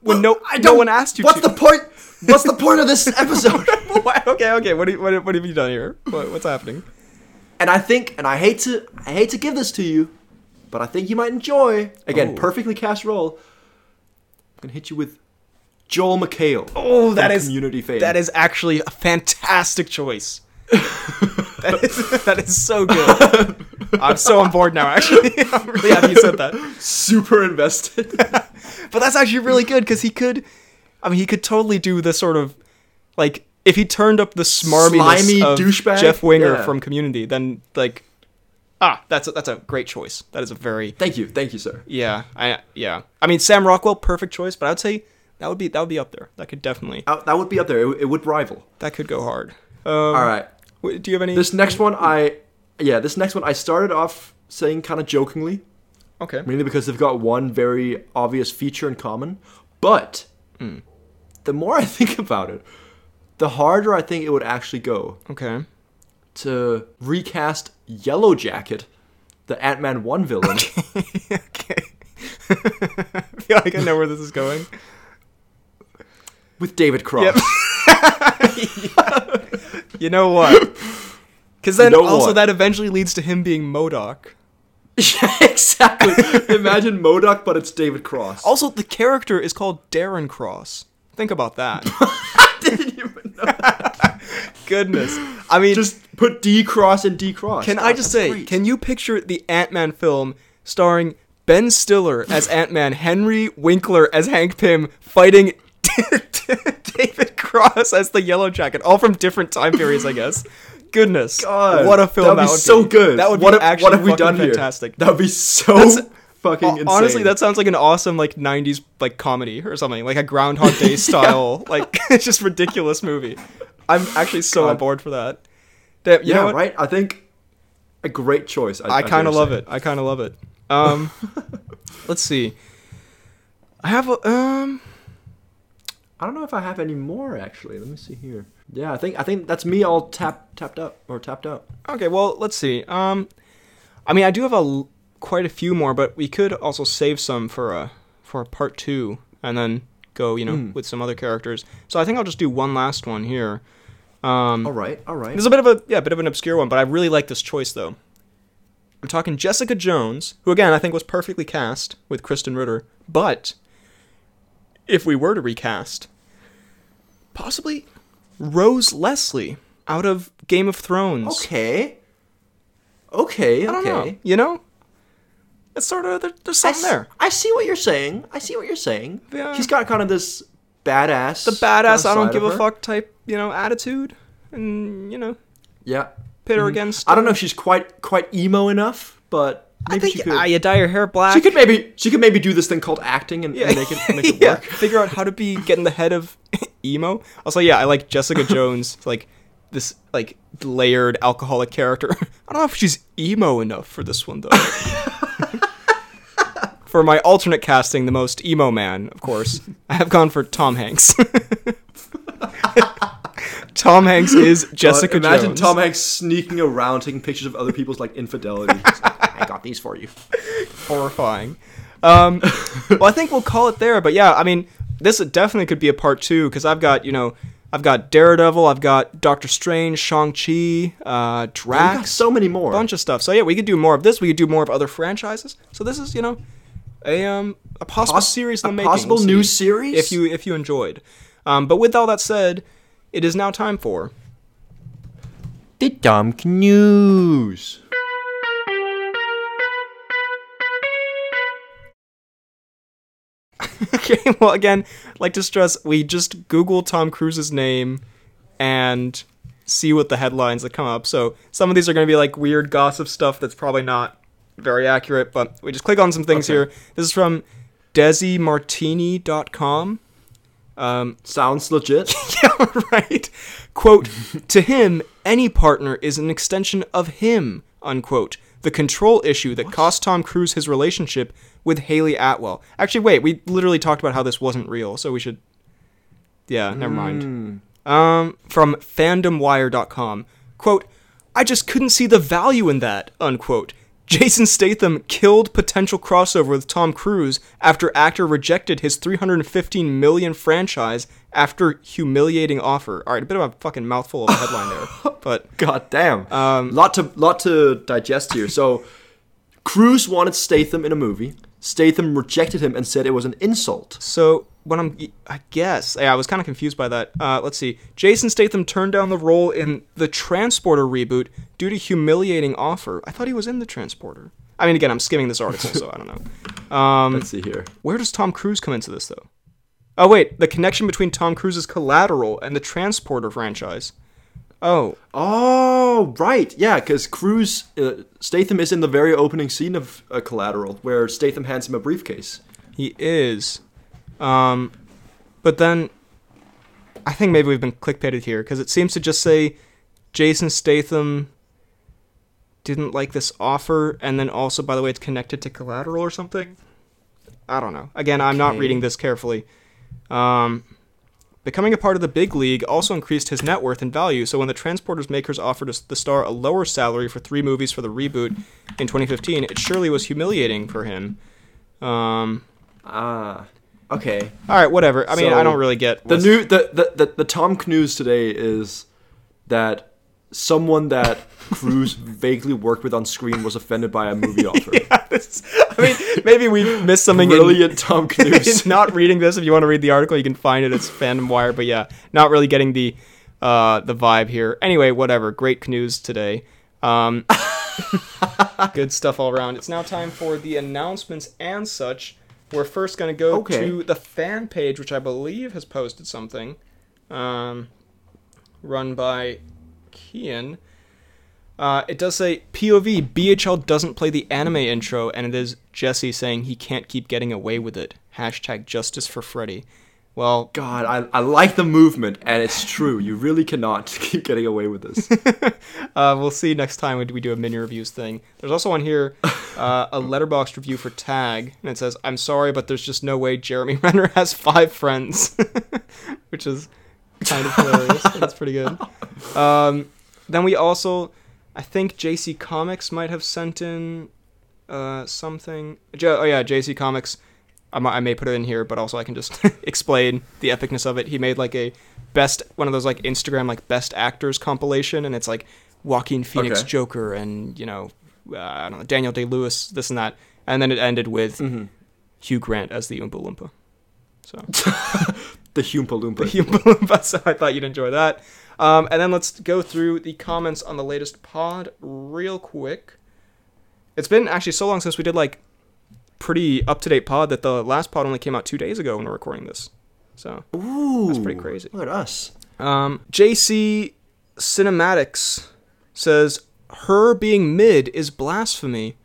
when no I no one asked you What's to? the point? What's the point of this episode? Okay, okay, what, do you- what, what have you done here? What, what's happening? and I think, and I hate to, I hate to give this to you, but I think you might enjoy. Again, Oh. perfectly cast role. I'm gonna hit you with Joel McHale. Oh, that is Community fame. that is actually a fantastic choice. that, is, that is so good. I'm so on board now. Actually, I'm really happy you said that. super invested. But that's actually really good because he could, I mean, he could totally do the sort of, like, if he turned up the smarminess Slimy of douchebag? Jeff Winger Yeah. from Community, then like, ah, that's a, that's a great choice. That is a very thank you, thank you, sir. yeah, I yeah. I mean, Sam Rockwell, perfect choice, but I'd say that would be that would be up there. That could definitely Uh, that would be up there. It, it would rival. that could go hard. Um, All right. Do you have any? This next one, I yeah, this next one I started off saying kind of jokingly, okay. mainly because they've got one very obvious feature in common. But Hmm. the more I think about it, the harder I think it would actually go Okay. to recast Yellow Jacket, the Ant Man one villain. okay. I feel like I know where this is going. with David Cross. You know what? Because then know also what? that eventually leads to him being MODOK. yeah, exactly. Imagine MODOK, but it's David Cross. Also, the character is called Darren Cross. Think about that. I didn't even know. Goodness. I mean, Just put D Cross and D Cross. can I just say, great. can you picture the Ant Man film starring Ben Stiller as Ant Man, Henry Winkler as Hank Pym, fighting David Cross as the Yellow Jacket, all from different time periods, I guess. Goodness, God, what a film that be would so be. good. That would what be have, actually what have we done fantastic. here? That would be so That's- fucking insane. Honestly, that sounds like an awesome like '90s like comedy or something, like a Groundhog Day style, like it's just ridiculous movie. I'm actually so on board for that. Damn, you yeah, know what? right. I think a great choice. I, I kind of love it. I kind of love it. Um, let's see. I have a um. I don't know if I have any more actually. Let me see here. Yeah, I think I think that's me all tap tapped up or tapped out. Okay, well, let's see. Um, I mean, I do have a quite a few more, but we could also save some for a for a part two, and then go, you know, Hmm. with some other characters. So I think I'll just do one last one here. Um, All right, all right. This is a bit of a yeah, bit of an obscure one, but I really like this choice though. I'm talking Jessica Jones, who again I think was perfectly cast with Krysten Ritter, but if we were to recast, possibly Rose Leslie out of Game of Thrones. Okay. Okay, I don't okay. know. You know, it's sort of there, there's something s- there. I see what you're saying. I see what you're saying. Yeah. She's got kind of this badass. The badass, I don't give a fuck type, you know, attitude, and you know, Yeah. pit her Mhm. against. I don't know if she's quite quite emo enough, but I maybe think she could. ah, you dye your hair black. she could maybe she could maybe do this thing called acting and, and make it make it yeah, work. figure out how to be get in the head of emo. Also, yeah, I like Jessica Jones, like this like layered alcoholic character. I don't know if she's emo enough for this one though. For my alternate casting, the most emo man, of course, I have gone for Tom Hanks. Tom Hanks is Jessica God, imagine Jones. Tom Hanks sneaking around taking pictures of other people's like infidelity. Like, I got these for you. horrifying. Um, well, I think we'll call it there. But yeah, I mean, this definitely could be a part two because I've got you know I've got Daredevil, I've got Doctor Strange, Shang Chi, uh, Drax, so many more. bunch of stuff. So yeah, we could do more of this. We could do more of other franchises. So this is you know a um a possible Pos- series in a the making. possible We'll new series. if you if you enjoyed. Um, but with all that said, it is now time for the dumb news. okay, well, again, like to stress, we just Google Tom Cruise's name and see what the headlines that come up. So some of these are going to be like weird gossip stuff that's probably not very accurate, but we just click on some things Okay. here. This is from DesiMartini.com. Um, Sounds legit. yeah, right. Quote, to him, any partner is an extension of him, unquote. The control issue that cost Tom Cruise his relationship with Hayley Atwell. Actually, wait, we literally talked about how this wasn't real, so we should. Yeah, never mind. Um, from fandomwire.com. Quote, I just couldn't see the value in that, unquote. Jason Statham killed potential crossover with Tom Cruise after actor rejected his 315 million franchise after humiliating offer. All right, a bit of a fucking mouthful of a headline there, but God damn. Um, lot to lot to digest here. So, Cruise wanted Statham in a movie. Statham rejected him and said it was an insult. So when I'm, I guess, yeah, I was kind of confused by that. Uh, let's see. Jason Statham turned down the role in the Transporter reboot due to humiliating offer. I thought he was in the Transporter. I mean, again, I'm skimming this article, so I don't know. Um, Let's see here. where does Tom Cruise come into this, though? Oh wait, the connection between Tom Cruise's Collateral and the Transporter franchise. Oh, Oh, right. Yeah, because Cruise, uh, Statham is in the very opening scene of uh, Collateral, where Statham hands him a briefcase. He is. Um, but then I think maybe we've been clickbaited here because it seems to just say Jason Statham didn't like this offer, and then also, by the way, it's connected to collateral or something. I don't know. Again, I'm not reading this carefully. Um, becoming a part of the big league also increased his net worth and value. So when the Transporters makers offered the star a lower salary for three movies for the reboot in 2015, it surely was humiliating for him. Um, Ah, okay. all right, whatever. I mean, So, I don't really get The new the, the, the, the Tom Cruise today is that someone that Cruise vaguely worked with on screen was offended by a movie offer. Yeah, this- I mean, maybe we missed something. in- Brilliant Tom in Cruise. not reading this. If you want to read the article, you can find it. It's Fandom Wire. But yeah, not really getting the uh, the vibe here. Anyway, whatever. Great news today. Um, good stuff all around. It's now time for the announcements and such. We're first going to go Okay. to the fan page, which I believe has posted something, um, run by Cian. Uh, it does say POV BHL doesn't play the anime intro, and it is Jesse saying he can't keep getting away with it. Hashtag justice for Freddy. Well, God, I, I like the movement, and it's true. You really cannot keep getting away with this. uh, we'll see next time when we do a mini reviews thing. There's also one here, uh, a Letterboxd review for Tag, and it says, "I'm sorry, but there's just no way Jeremy Renner has five friends," which is kind of hilarious. That's pretty good. Um, then we also, I think JC Comics might have sent in uh, something. Oh yeah, JC Comics. I, I may put it in here, but also I can just explain the epicness of it. He made like a best one of those like Instagram like best actors compilation, and it's like Joaquin Phoenix Okay. Joker and you know uh, I don't know Daniel Day Lewis this and that, and then it ended with Mm-hmm. Hugh Grant as the Oompa Loompa. So The Humpa the Loompa. Oompa Loompa. So I thought you'd enjoy that. Um, and then let's go through the comments on the latest pod real quick. It's been actually so long since we did like pretty up to date pod that the last pod only came out two days ago when we're recording this. So Ooh, That's pretty crazy. Look at us. Um, JC Cinematics says her being mid is blasphemy.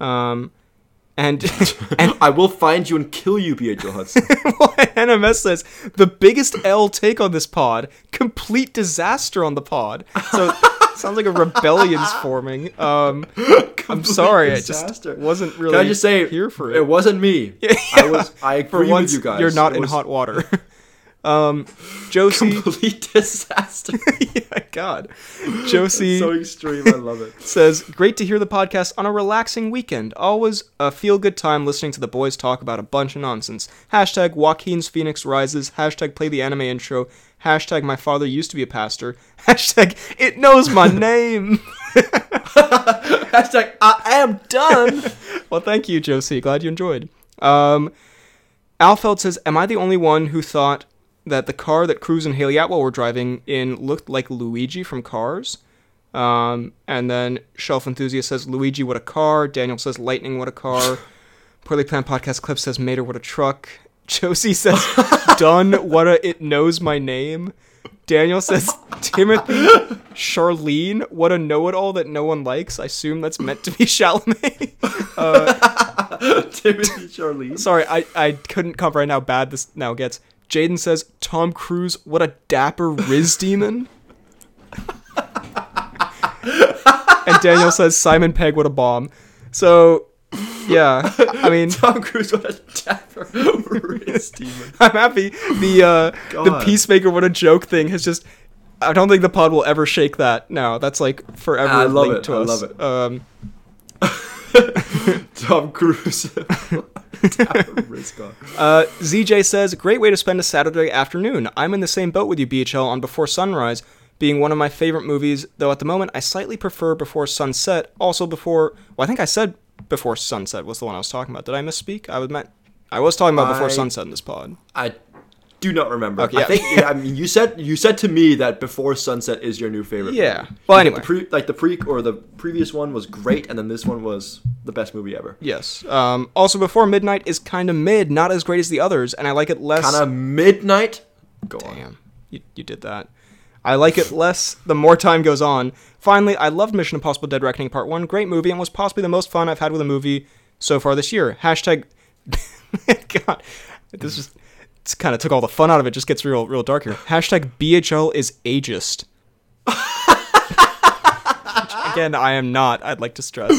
Um, and and I will find you and kill you, Pietro Hudson. NMS says the biggest L take on this pod, complete disaster on the pod. So sounds like a rebellion's forming. Um, I'm sorry, disaster. I just wasn't really Can I just say here for it. It wasn't me. I was. I agree for once, with you guys. you're not It in was hot water. Um, Josie, Complete disaster. yeah, God, Josie. so extreme. I love it. says, Great to hear the podcast on a relaxing weekend. Always a feel good time listening to the boys talk about a bunch of nonsense. Hashtag Joaquin's Phoenix Rises. Hashtag play the anime intro. Hashtag my father used to be a pastor. Hashtag it knows my name. Hashtag I am done. well, thank you, Josie. Glad you enjoyed. Um, Alfeld says, Am I the only one who thought that the car that Cruise and Hayley Atwell were driving in looked like Luigi from Cars? Um, and then Shelf Enthusiast says, Luigi, what a car. Daniel says, Lightning, what a car. Poorly Planned Podcast Clip says, Mater, what a truck. Josie says, Done, what a it knows my name. Daniel says, Timothy, Charlene, what a know it all that no one likes. I assume that's meant to be Chalamet. uh, Timothy Charlize. sorry, I, I couldn't comprehend how bad this now gets. Jaden says, Tom Cruise, what a dapper Riz demon. and Daniel says, Simon Pegg, what a bomb. So, yeah, I mean, Tom Cruise, what a dapper Riz demon. I'm happy. The uh, the peacemaker, what a joke thing has just. I don't think the pod will ever shake that. Now that's like forever I love linked it, to I us. love it. Um, Tom Cruise. Uh, ZJ says, great way to spend a Saturday afternoon. I'm in the same boat with you, BHL, on Before Sunrise, being one of my favorite movies, though at the moment I slightly prefer Before Sunset. Also, before, well, I think I said Before Sunset was the one I was talking about. Did I misspeak? I was meant, I was talking about Before I- Sunset in this pod. I do not remember. Okay, I think yeah, I mean you said you said to me that Before Sunset is your new favorite. Yeah. movie. Well, anyway. the pre, like the pre or the previous one was great, and then this one was the best movie ever. Yes. Um, also, Before Midnight is kind of mid, not as great as the others, and I like it less. Kind of midnight. Go on. Damn, you, you did that. I like it less the more time goes on. Finally, I loved Mission Impossible Dead Reckoning Part 1. Great movie and was possibly the most fun I've had with a movie so far this year. Hashtag. God, this it's kind of took all the fun out of it. Just gets real, real dark here. Hashtag BHL is ageist. Again, I am not. I'd like to stress.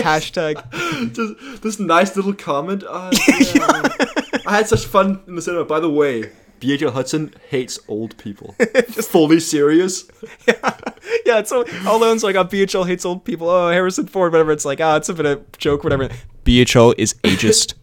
Hashtag Just this nice little comment. Uh, yeah. I had such fun in the cinema. By the way, B.H.L. Hudson hates old people. Just fully serious. yeah, it's so all those like, oh, BHL hates old people. Oh, Harrison Ford, whatever. It's like, ah, it's a bit of joke, whatever. BHL is ageist.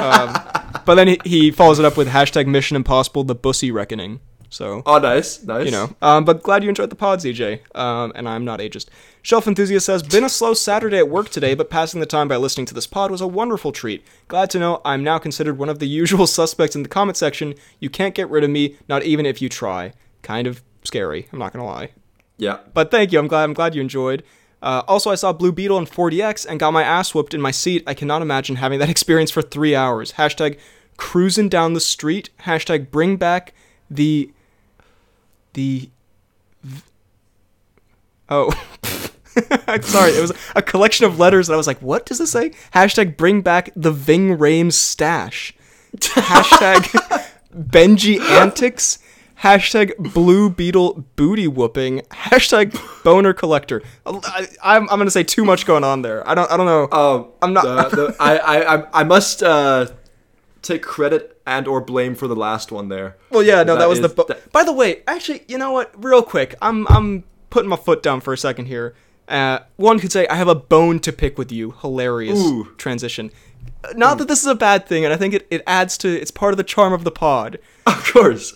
um, but then he, he follows it up with hashtag Mission Impossible: The Bussy Reckoning. So Oh, nice, nice. you know, um, but glad you enjoyed the pod, ZJ. Um, and I'm not ageist. Shelf enthusiast says, been a slow Saturday at work today, but passing the time by listening to this pod was a wonderful treat. Glad to know I'm now considered one of the usual suspects in the comment section. You can't get rid of me, not even if you try. Kind of scary. I'm not gonna lie. Yeah. But thank you. I'm glad. I'm glad you enjoyed. Uh, also, I saw Blue Beetle in 4DX and got my ass whooped in my seat. I cannot imagine having that experience for three hours. Hashtag cruising down the street. Hashtag bring back the the. Oh, sorry. It was a collection of letters, and I was like, "What does this say?" Hashtag bring back the Ving Rhames stash. Hashtag Benji antics. Hashtag Blue Beetle booty whooping. Hashtag Boner collector. I, I'm, I'm gonna say too much going on there. I don't I don't know. Um, I'm not- The, the, I, I, I, must uh, take credit and or blame for the last one there. well, yeah, no, that, that was the. Bo- that- By the way, actually, you know what? Real quick, I'm I'm putting my foot down for a second here. Uh, one could say, I have a bone to pick with you. Hilarious Ooh. transition. Not that this is a bad thing, and I think it, it adds to, it's part of the charm of the pod. Of course.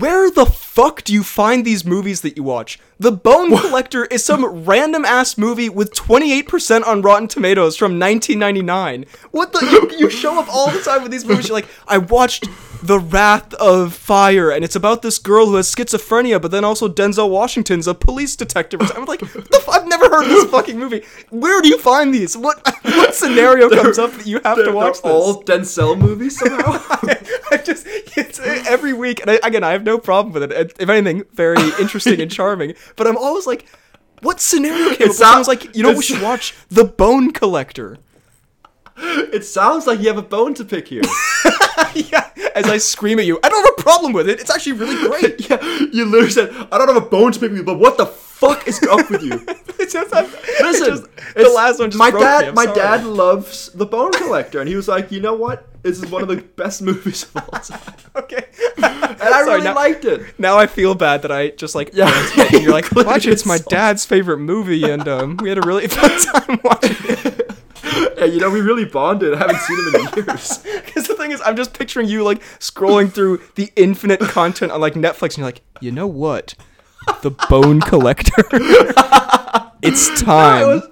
Where the fuck do you find these movies that you watch? The Bone Collector is some random ass movie with 28% on Rotten Tomatoes from 1999. What the? You, you show up all the time with these movies. You're like, I watched The Wrath of Fire, and it's about this girl who has schizophrenia, but then also Denzel Washington's a police detective. I'm like, what the f- I've never heard of this fucking movie. Where do you find these? What what scenario comes up that you have to watch they're this? all Denzel movies somehow. I just it's eh, every week, and I, again, I have no problem with it. It- If anything, very interesting and charming. But I'm always like, what scenario came up? Sounds like you know we should watch The Bone Collector. it sounds like you have a bone to pick here. yeah, as I scream at you, I don't have a problem with it. It's actually really great. yeah, you literally said, I don't have a bone to pick with you, but what the fuck is up with you? It's just, I'm- it Listen, just- the last one just my me, dad. I'm my sorry. dad loves the Bone Collector, and he was like, you know what? This is one of the best movies of all time, Okay, and I Sorry, really now, liked it. now I feel bad that I just like Yeah. and you're like, watch it. It's my dad's favorite movie, and um, we had a really fun time watching it. Yeah, you know, we really bonded. I haven't seen him in years. Because the thing is, I'm just picturing you like scrolling through the infinite content on like Netflix, and you're like, you know what? The Bone Collector. it's it time. was,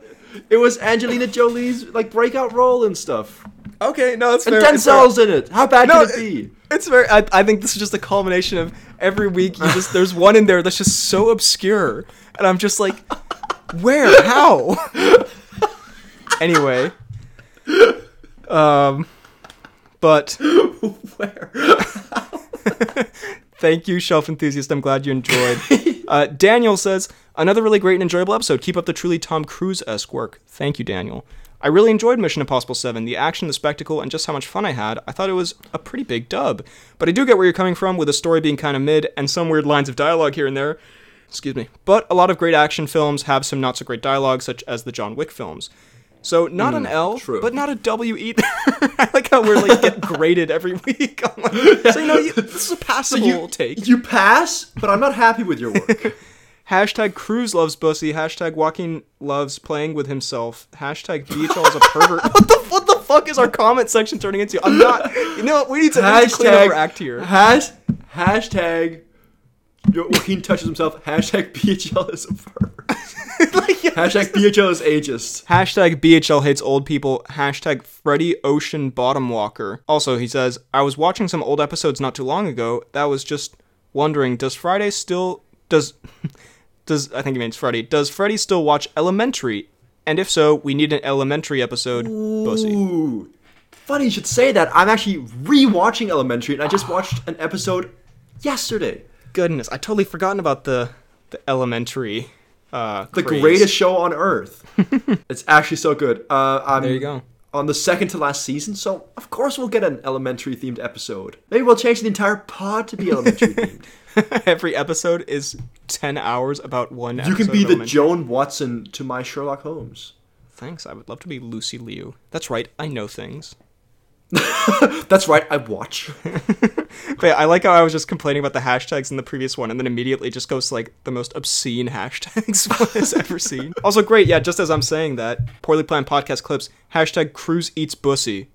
it was Angelina Jolie's like breakout role and stuff, okay, no, it's and fair. it's fair. In it. How bad No, can it be? It's very. I, I think this is just a culmination of every week. You just there's one in there that's just so obscure, and I'm just like, where? How? anyway, um, but Where? Thank you, Shelf Enthusiast. I'm glad you enjoyed. Uh, Daniel says, another really great and enjoyable episode. Keep up the truly Tom Cruise esque work. Thank you, Daniel. I really enjoyed Mission Impossible 7. The action, the spectacle, and just how much fun I had. I thought it was a pretty big dub. But I do get where you're coming from with the story being kind of mid and some weird lines of dialogue here and there. Excuse me. But a lot of great action films have some not so great dialogue, such as the John Wick films. So not an hmm, L, true. but not a W either. I like how we're like get graded every week. I'm like- so you know, you, this is a passable you take. You pass, but I'm not happy with your work. Hashtag Cruise loves Bussy. Hashtag Joaquin loves playing with himself. Hashtag BHL is a pervert. what the what the fuck is our comment section turning into? I'm not. You know what? We need to, hashtag, clean up our act here. Hash, hashtag. Joaquin touches himself. Hashtag BHL is a pervert. Like, yeah. Hashtag BHL is ageist. Hashtag BHL hates old people. Hashtag Freddy Ocean Bottom Walker. Also, he says, I was watching some old episodes not too long ago. That was just wondering, does Friday still does does I think he means Freddy. Does Freddy still watch Elementary? And if so, we need an Elementary episode. Bussy. Ooh. Funny you should say that. I'm actually re-watching Elementary, and I just watched an episode yesterday. Goodness, I totally forgotten about the the Elementary. Uh, The craze. greatest show on earth. it's actually so good. Uh, I'm There you go. On the second to last season, so of course we'll get an elementary themed episode. Maybe we'll change the entire pod to be elementary themed. Every episode is ten hours about one. You can be the. Joan Watson to my Sherlock Holmes. Thanks, I would love to be Lucy Liu. That's right, I know things. That's right, I watch. But yeah, I like how I was just complaining about the hashtags in the previous one, and then immediately just goes to like the most obscene hashtags has ever seen. Also, great, yeah. Just as I'm saying that, poorly planned podcast clips. Hashtag Cruise eats bussy.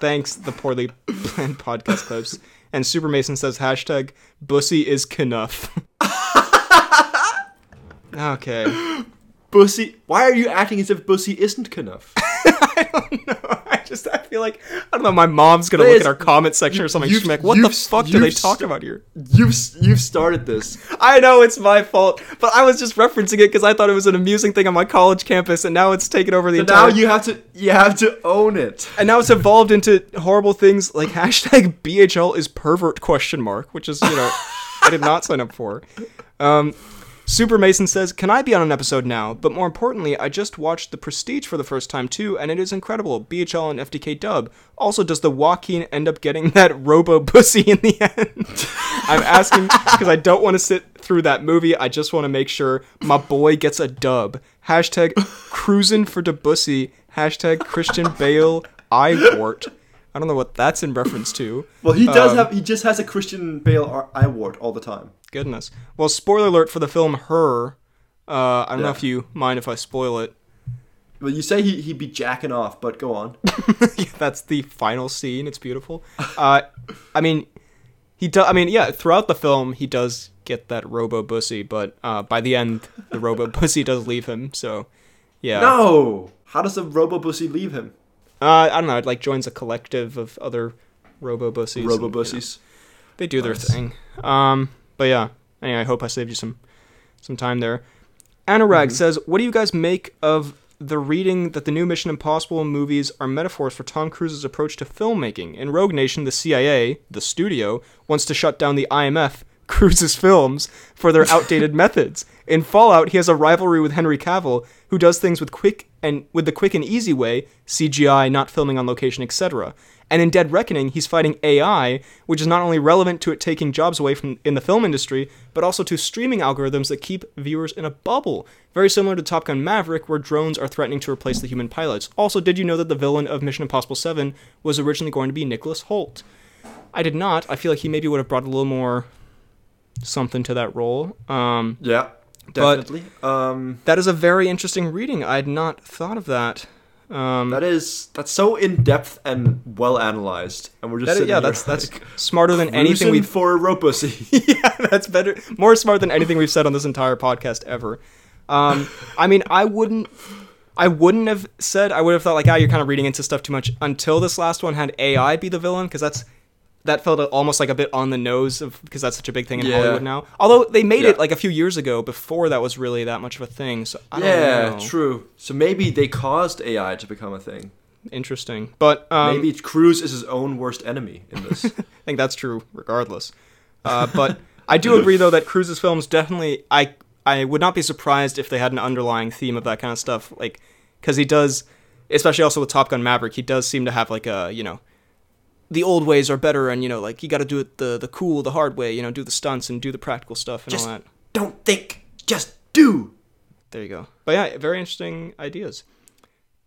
Thanks, the poorly planned podcast clips. And Super Mason says hashtag Bussy is Knuff. okay. Bussy, why are you acting as if Bussy isn't enough? I don't know. I just I feel like I don't know. My mom's gonna look at our comment section or something. She's you've- gonna be like, "What the fuck do they talk st- about here?" You've you've started this. I know it's my fault, but I was just referencing it because I thought it was an amusing thing on my college campus, and now it's taken over the But now you have to you have to own it. and now it's evolved into horrible things like hashtag BHL is pervert question mark, which is you know I did not sign up for. Um, Super Mason says, "Can I be on an episode now? But more importantly, I just watched The Prestige for the first time too, and it is incredible. BHL and FDK dub. Also, does the Joaquin end up getting that Robo pussy in the end? I'm asking because I don't want to sit through that movie. I just want to make sure my boy gets a dub. Hashtag cruising for the bussy. Hashtag Christian Bale eye wart. I don't know what that's in reference to. Well, he does Um, have he just has a Christian Bale eye wart all the time. Goodness. Well, spoiler alert for the film Her. Uh, I don't know if you mind if I spoil it. Well, you say he he'd be jacking off, but go on. Yeah, That's the final scene. It's beautiful. Uh, I mean, he does. I mean, yeah. Throughout the film, he does get that Robo Bussy, but uh, by the end, the Robo Bussy does leave him. So, yeah. No. How does the Robo Bussy leave him? Uh, I don't know. It like joins a collective of other Robo Bussies. Robo and, you know, they do their Nice. thing. Um, but yeah. Anyway, I hope I saved you some some time there. Anurag Mm-hmm. says, "What do you guys make of the reading that the new Mission Impossible movies are metaphors for Tom Cruise's approach to filmmaking? In Rogue Nation, the CIA, the studio, wants to shut down the IMF, Cruise's films, for their outdated methods. In Fallout, he has a rivalry with Henry Cavill, who does things with quick and with the quick and easy way, CGI, not filming on location, etc. And in Dead Reckoning, he's fighting AI, which is not only relevant to it taking jobs away from in the film industry, but also to streaming algorithms that keep viewers in a bubble. Very similar to Top Gun Maverick, where drones are threatening to replace the human pilots. Also, did you know that the villain of Mission Impossible 7 was originally going to be Nicholas Hoult? I did not. I feel like he maybe would have brought a little more something to that role. Um, Yeah, But- definitely. um, that is a very interesting reading. I had not thought of that. Um, that is that's so in depth and well analyzed, and we're just is- yeah, that's that's smarter than anything we've for a Robussy. yeah, that's better. More smart than anything we've said on this entire podcast ever. Um, I mean, I wouldn't, I wouldn't have said. I would have thought like, ah, you're kind of reading into stuff too much. Until this last one had AI be the villain, because that's that felt almost like a bit on the nose of because that's such a big thing in Yeah. Hollywood now. Although they made Yeah. it like a few years ago before that was really that much of a thing. So I don't yeah, true. So maybe they caused AI to become a thing. Interesting, but um, maybe Cruise is his own worst enemy in this. I think that's true regardless. Uh, but I do agree though that Cruise's films definitely I I would not be surprised if they had an underlying theme of that kind of stuff like cuz he does especially also with Top Gun Maverick he does seem to have like a you know the old ways are better and you know like you got to do it the the cool the hard way you know do the stunts and do the practical stuff and Just- all that. Don't think, just do. There you go. But yeah, very interesting ideas.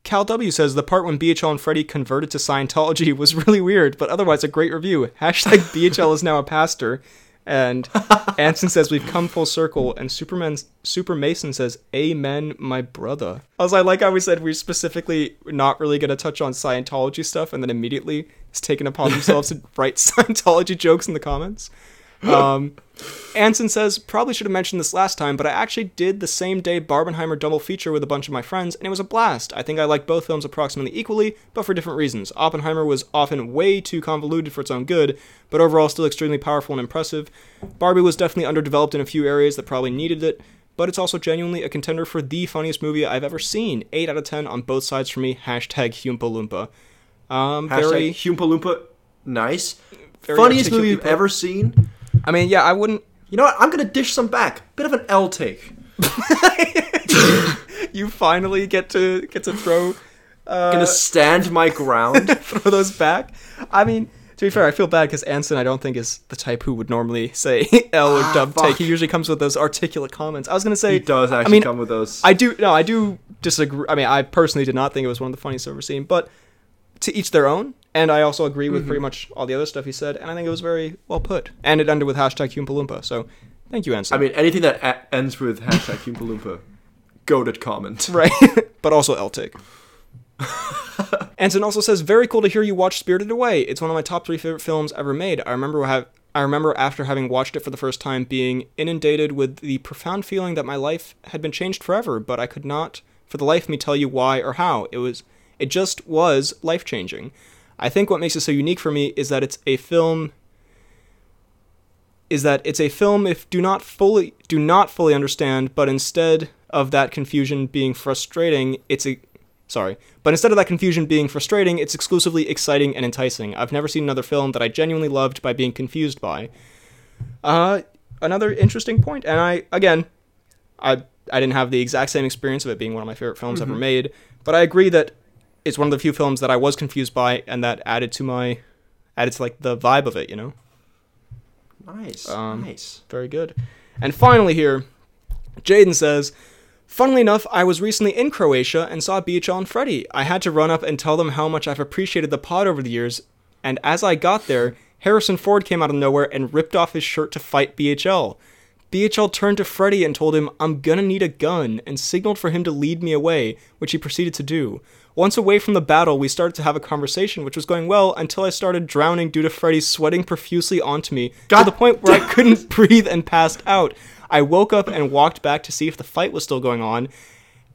Cal W says the part when BHL and Freddy converted to Scientology was really weird, but otherwise a great review. Hashtag BHL is now a pastor. And Anson says we've come full circle, and Superman Super Mason says, "Amen, my brother." I was like, like how we said we're specifically not really going to touch on Scientology stuff, and then immediately it's taken upon themselves to write Scientology jokes in the comments. Um, Anson says, probably should have mentioned this last time, but I actually did the same day Barbenheimer double feature with a bunch of my friends, and it was a blast. I think I like both films approximately equally, but for different reasons. Oppenheimer was often way too convoluted for its own good, but overall still extremely powerful and impressive. Barbie was definitely underdeveloped in a few areas that probably needed it, but it's also genuinely a contender for the funniest movie I've ever seen. 8 out of 10 on both sides for me. Hashtag Humpa Loompa. Um, Hashtag very, Humpa Loompa. Nice. Funniest movie you've ever seen. I mean, yeah, I wouldn't. You know what? I'm gonna dish some back. Bit of an L take. You finally get to get to throw uh, gonna stand my ground. throw those back. I mean, to be fair, I feel bad because Anson I don't think is the type who would normally say L or Ah, dub fuck. take. He usually comes with those articulate comments. I was gonna say he does actually I mean, come with those. I do no, I do disagree. I mean, I personally did not think it was one of the funniest I've ever seen, but to each their own. And I also agree with Mm-hmm. pretty much all the other stuff he said, and I think it was very well put. And it ended with hashtag Oompa Loompa. So, thank you, Anson. I mean, anything that a- ends with hashtag Humpa Loompa, goaded comment. Right. but also take. Anson also says, "Very cool to hear you watch Spirited Away. It's one of my top three favorite films ever made. I remember have I remember after having watched it for the first time being inundated with the profound feeling that my life had been changed forever, but I could not, for the life of me, tell you why or how. It was, it just was life changing. I think what makes it so unique for me is that it's a film." Is that it's a film if do not fully do not fully understand, but instead of that confusion being frustrating, it's a sorry, but instead of that confusion being frustrating, it's exclusively exciting and enticing. I've never seen another film that I genuinely loved by being confused by. Uh, another interesting point, and I again, I I didn't have the exact same experience of it being one of my favorite films ever made, but I agree that it's one of the few films that I was confused by, and that added to my added to like the vibe of it, you know. Nice, Um, nice. Very good. And finally, here, Jaden says, Funnily enough, I was recently in Croatia and saw BHL and Freddy. I had to run up and tell them how much I've appreciated the pod over the years, and as I got there, Harrison Ford came out of nowhere and ripped off his shirt to fight BHL. BHL turned to Freddy and told him, I'm gonna need a gun, and signaled for him to lead me away, which he proceeded to do. Once away from the battle, we started to have a conversation, which was going well until I started drowning due to Freddy sweating profusely onto me God to the point where I couldn't breathe and passed out. I woke up and walked back to see if the fight was still going on.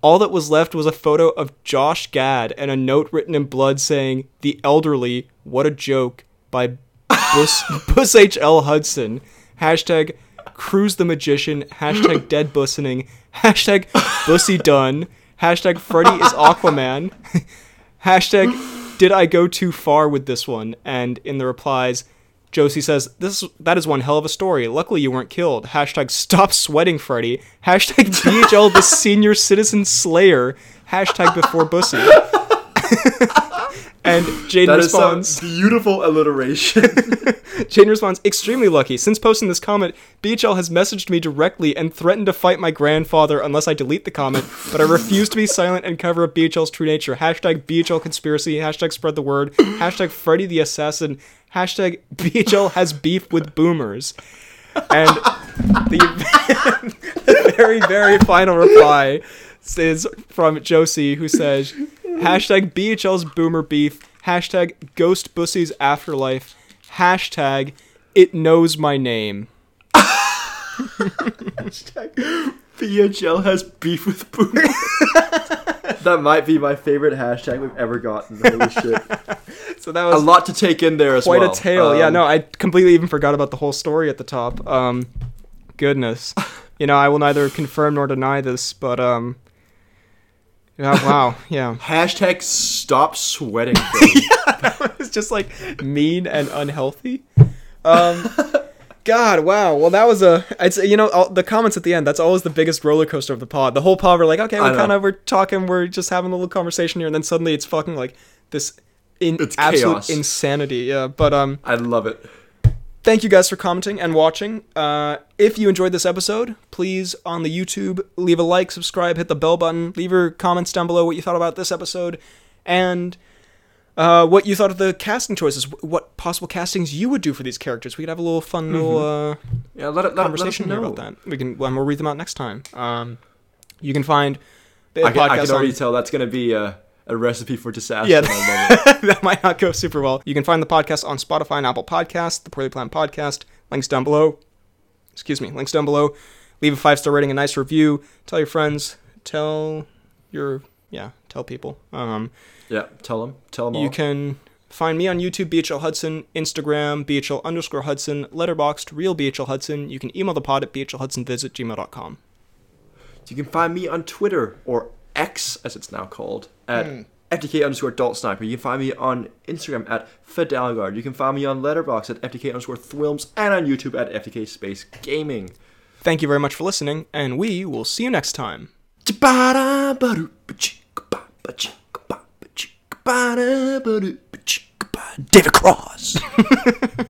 All that was left was a photo of Josh Gad and a note written in blood saying, The elderly, what a joke, by Bus, Bus HL Hudson. Hashtag Cruise the Magician. Hashtag Dead Bussening. Hashtag Bussy Done. Hashtag Freddy is Aquaman. Hashtag Did I go too far with this one? And in the replies, Josie says, "This that is one hell of a story. Luckily you weren't killed." Hashtag Stop sweating, Freddy. Hashtag BHL the senior citizen slayer. Hashtag before Bussy. and Jane That responds. beautiful alliteration. Jane responds, extremely lucky. Since posting this comment, BHL has messaged me directly and threatened to fight my grandfather unless I delete the comment, but I refuse to be silent and cover up BHL's true nature. Hashtag BHL conspiracy, hashtag spread the word, hashtag Freddy the assassin, hashtag BHL has beef with boomers. And the, the very, very final reply is from Josie, who says, hashtag BHL's boomer beef, hashtag ghost bussy's afterlife, hashtag it knows my name. Hashtag BHL has beef with Boomer. that might be my favorite hashtag we've ever gotten. Holy shit. So that was A lot to take in there as quite well. Quite a tale. yeah, Um, no, I completely even forgot about the whole story at the top. Um, goodness. You know, I will neither confirm nor deny this, but um, yeah, wow, yeah. Hashtag stop sweating. it's just like mean and unhealthy. Um, God, wow. Well, that was a. It's you know all, the comments at the end. That's always the biggest roller coaster of the pod. The whole pod, we're like, okay, we're kind of we're talking, we're just having a little conversation here, and then suddenly it's fucking like this in It's absolute chaos. insanity. Yeah, but um, I love it. Thank you guys for commenting and watching. Uh, if you enjoyed this episode, please on the YouTube leave a like, subscribe, hit the bell button, leave your comments down below what you thought about this episode, and uh, what you thought of the casting choices, what possible castings you would do for these characters. We could have a little fun little uh, Yeah, let it let, let conversation here about that. We can, and we'll read them out next time. Um, you can find the I can, I can already on- tell that's going to be a, a recipe for disaster. yeah, and I love it. that might not go super well. You can find the podcast on Spotify and Apple Podcasts, the Poorly Planned Podcast. Links down below. Excuse me, links down below. Leave a five star rating, a nice review. Tell your friends. Tell your yeah. Tell people. Um, Yeah, tell them. Tell them all. you can find me on YouTube, BHL Hudson, Instagram, BHL underscore Hudson, Letterboxd, Real BHL Hudson. You can email the pod at bhlhudsonviz at gmail.com. You can find me on Twitter, or X as it's now called, at hmm. FDK underscore Dalt Sniper. You can find me on Instagram at Fidelgard. You can find me on Letterboxd at FDK underscore Thwilms, and on YouTube at FDK Space Gaming. Thank you very much for listening, and we will see you next time. David Cross.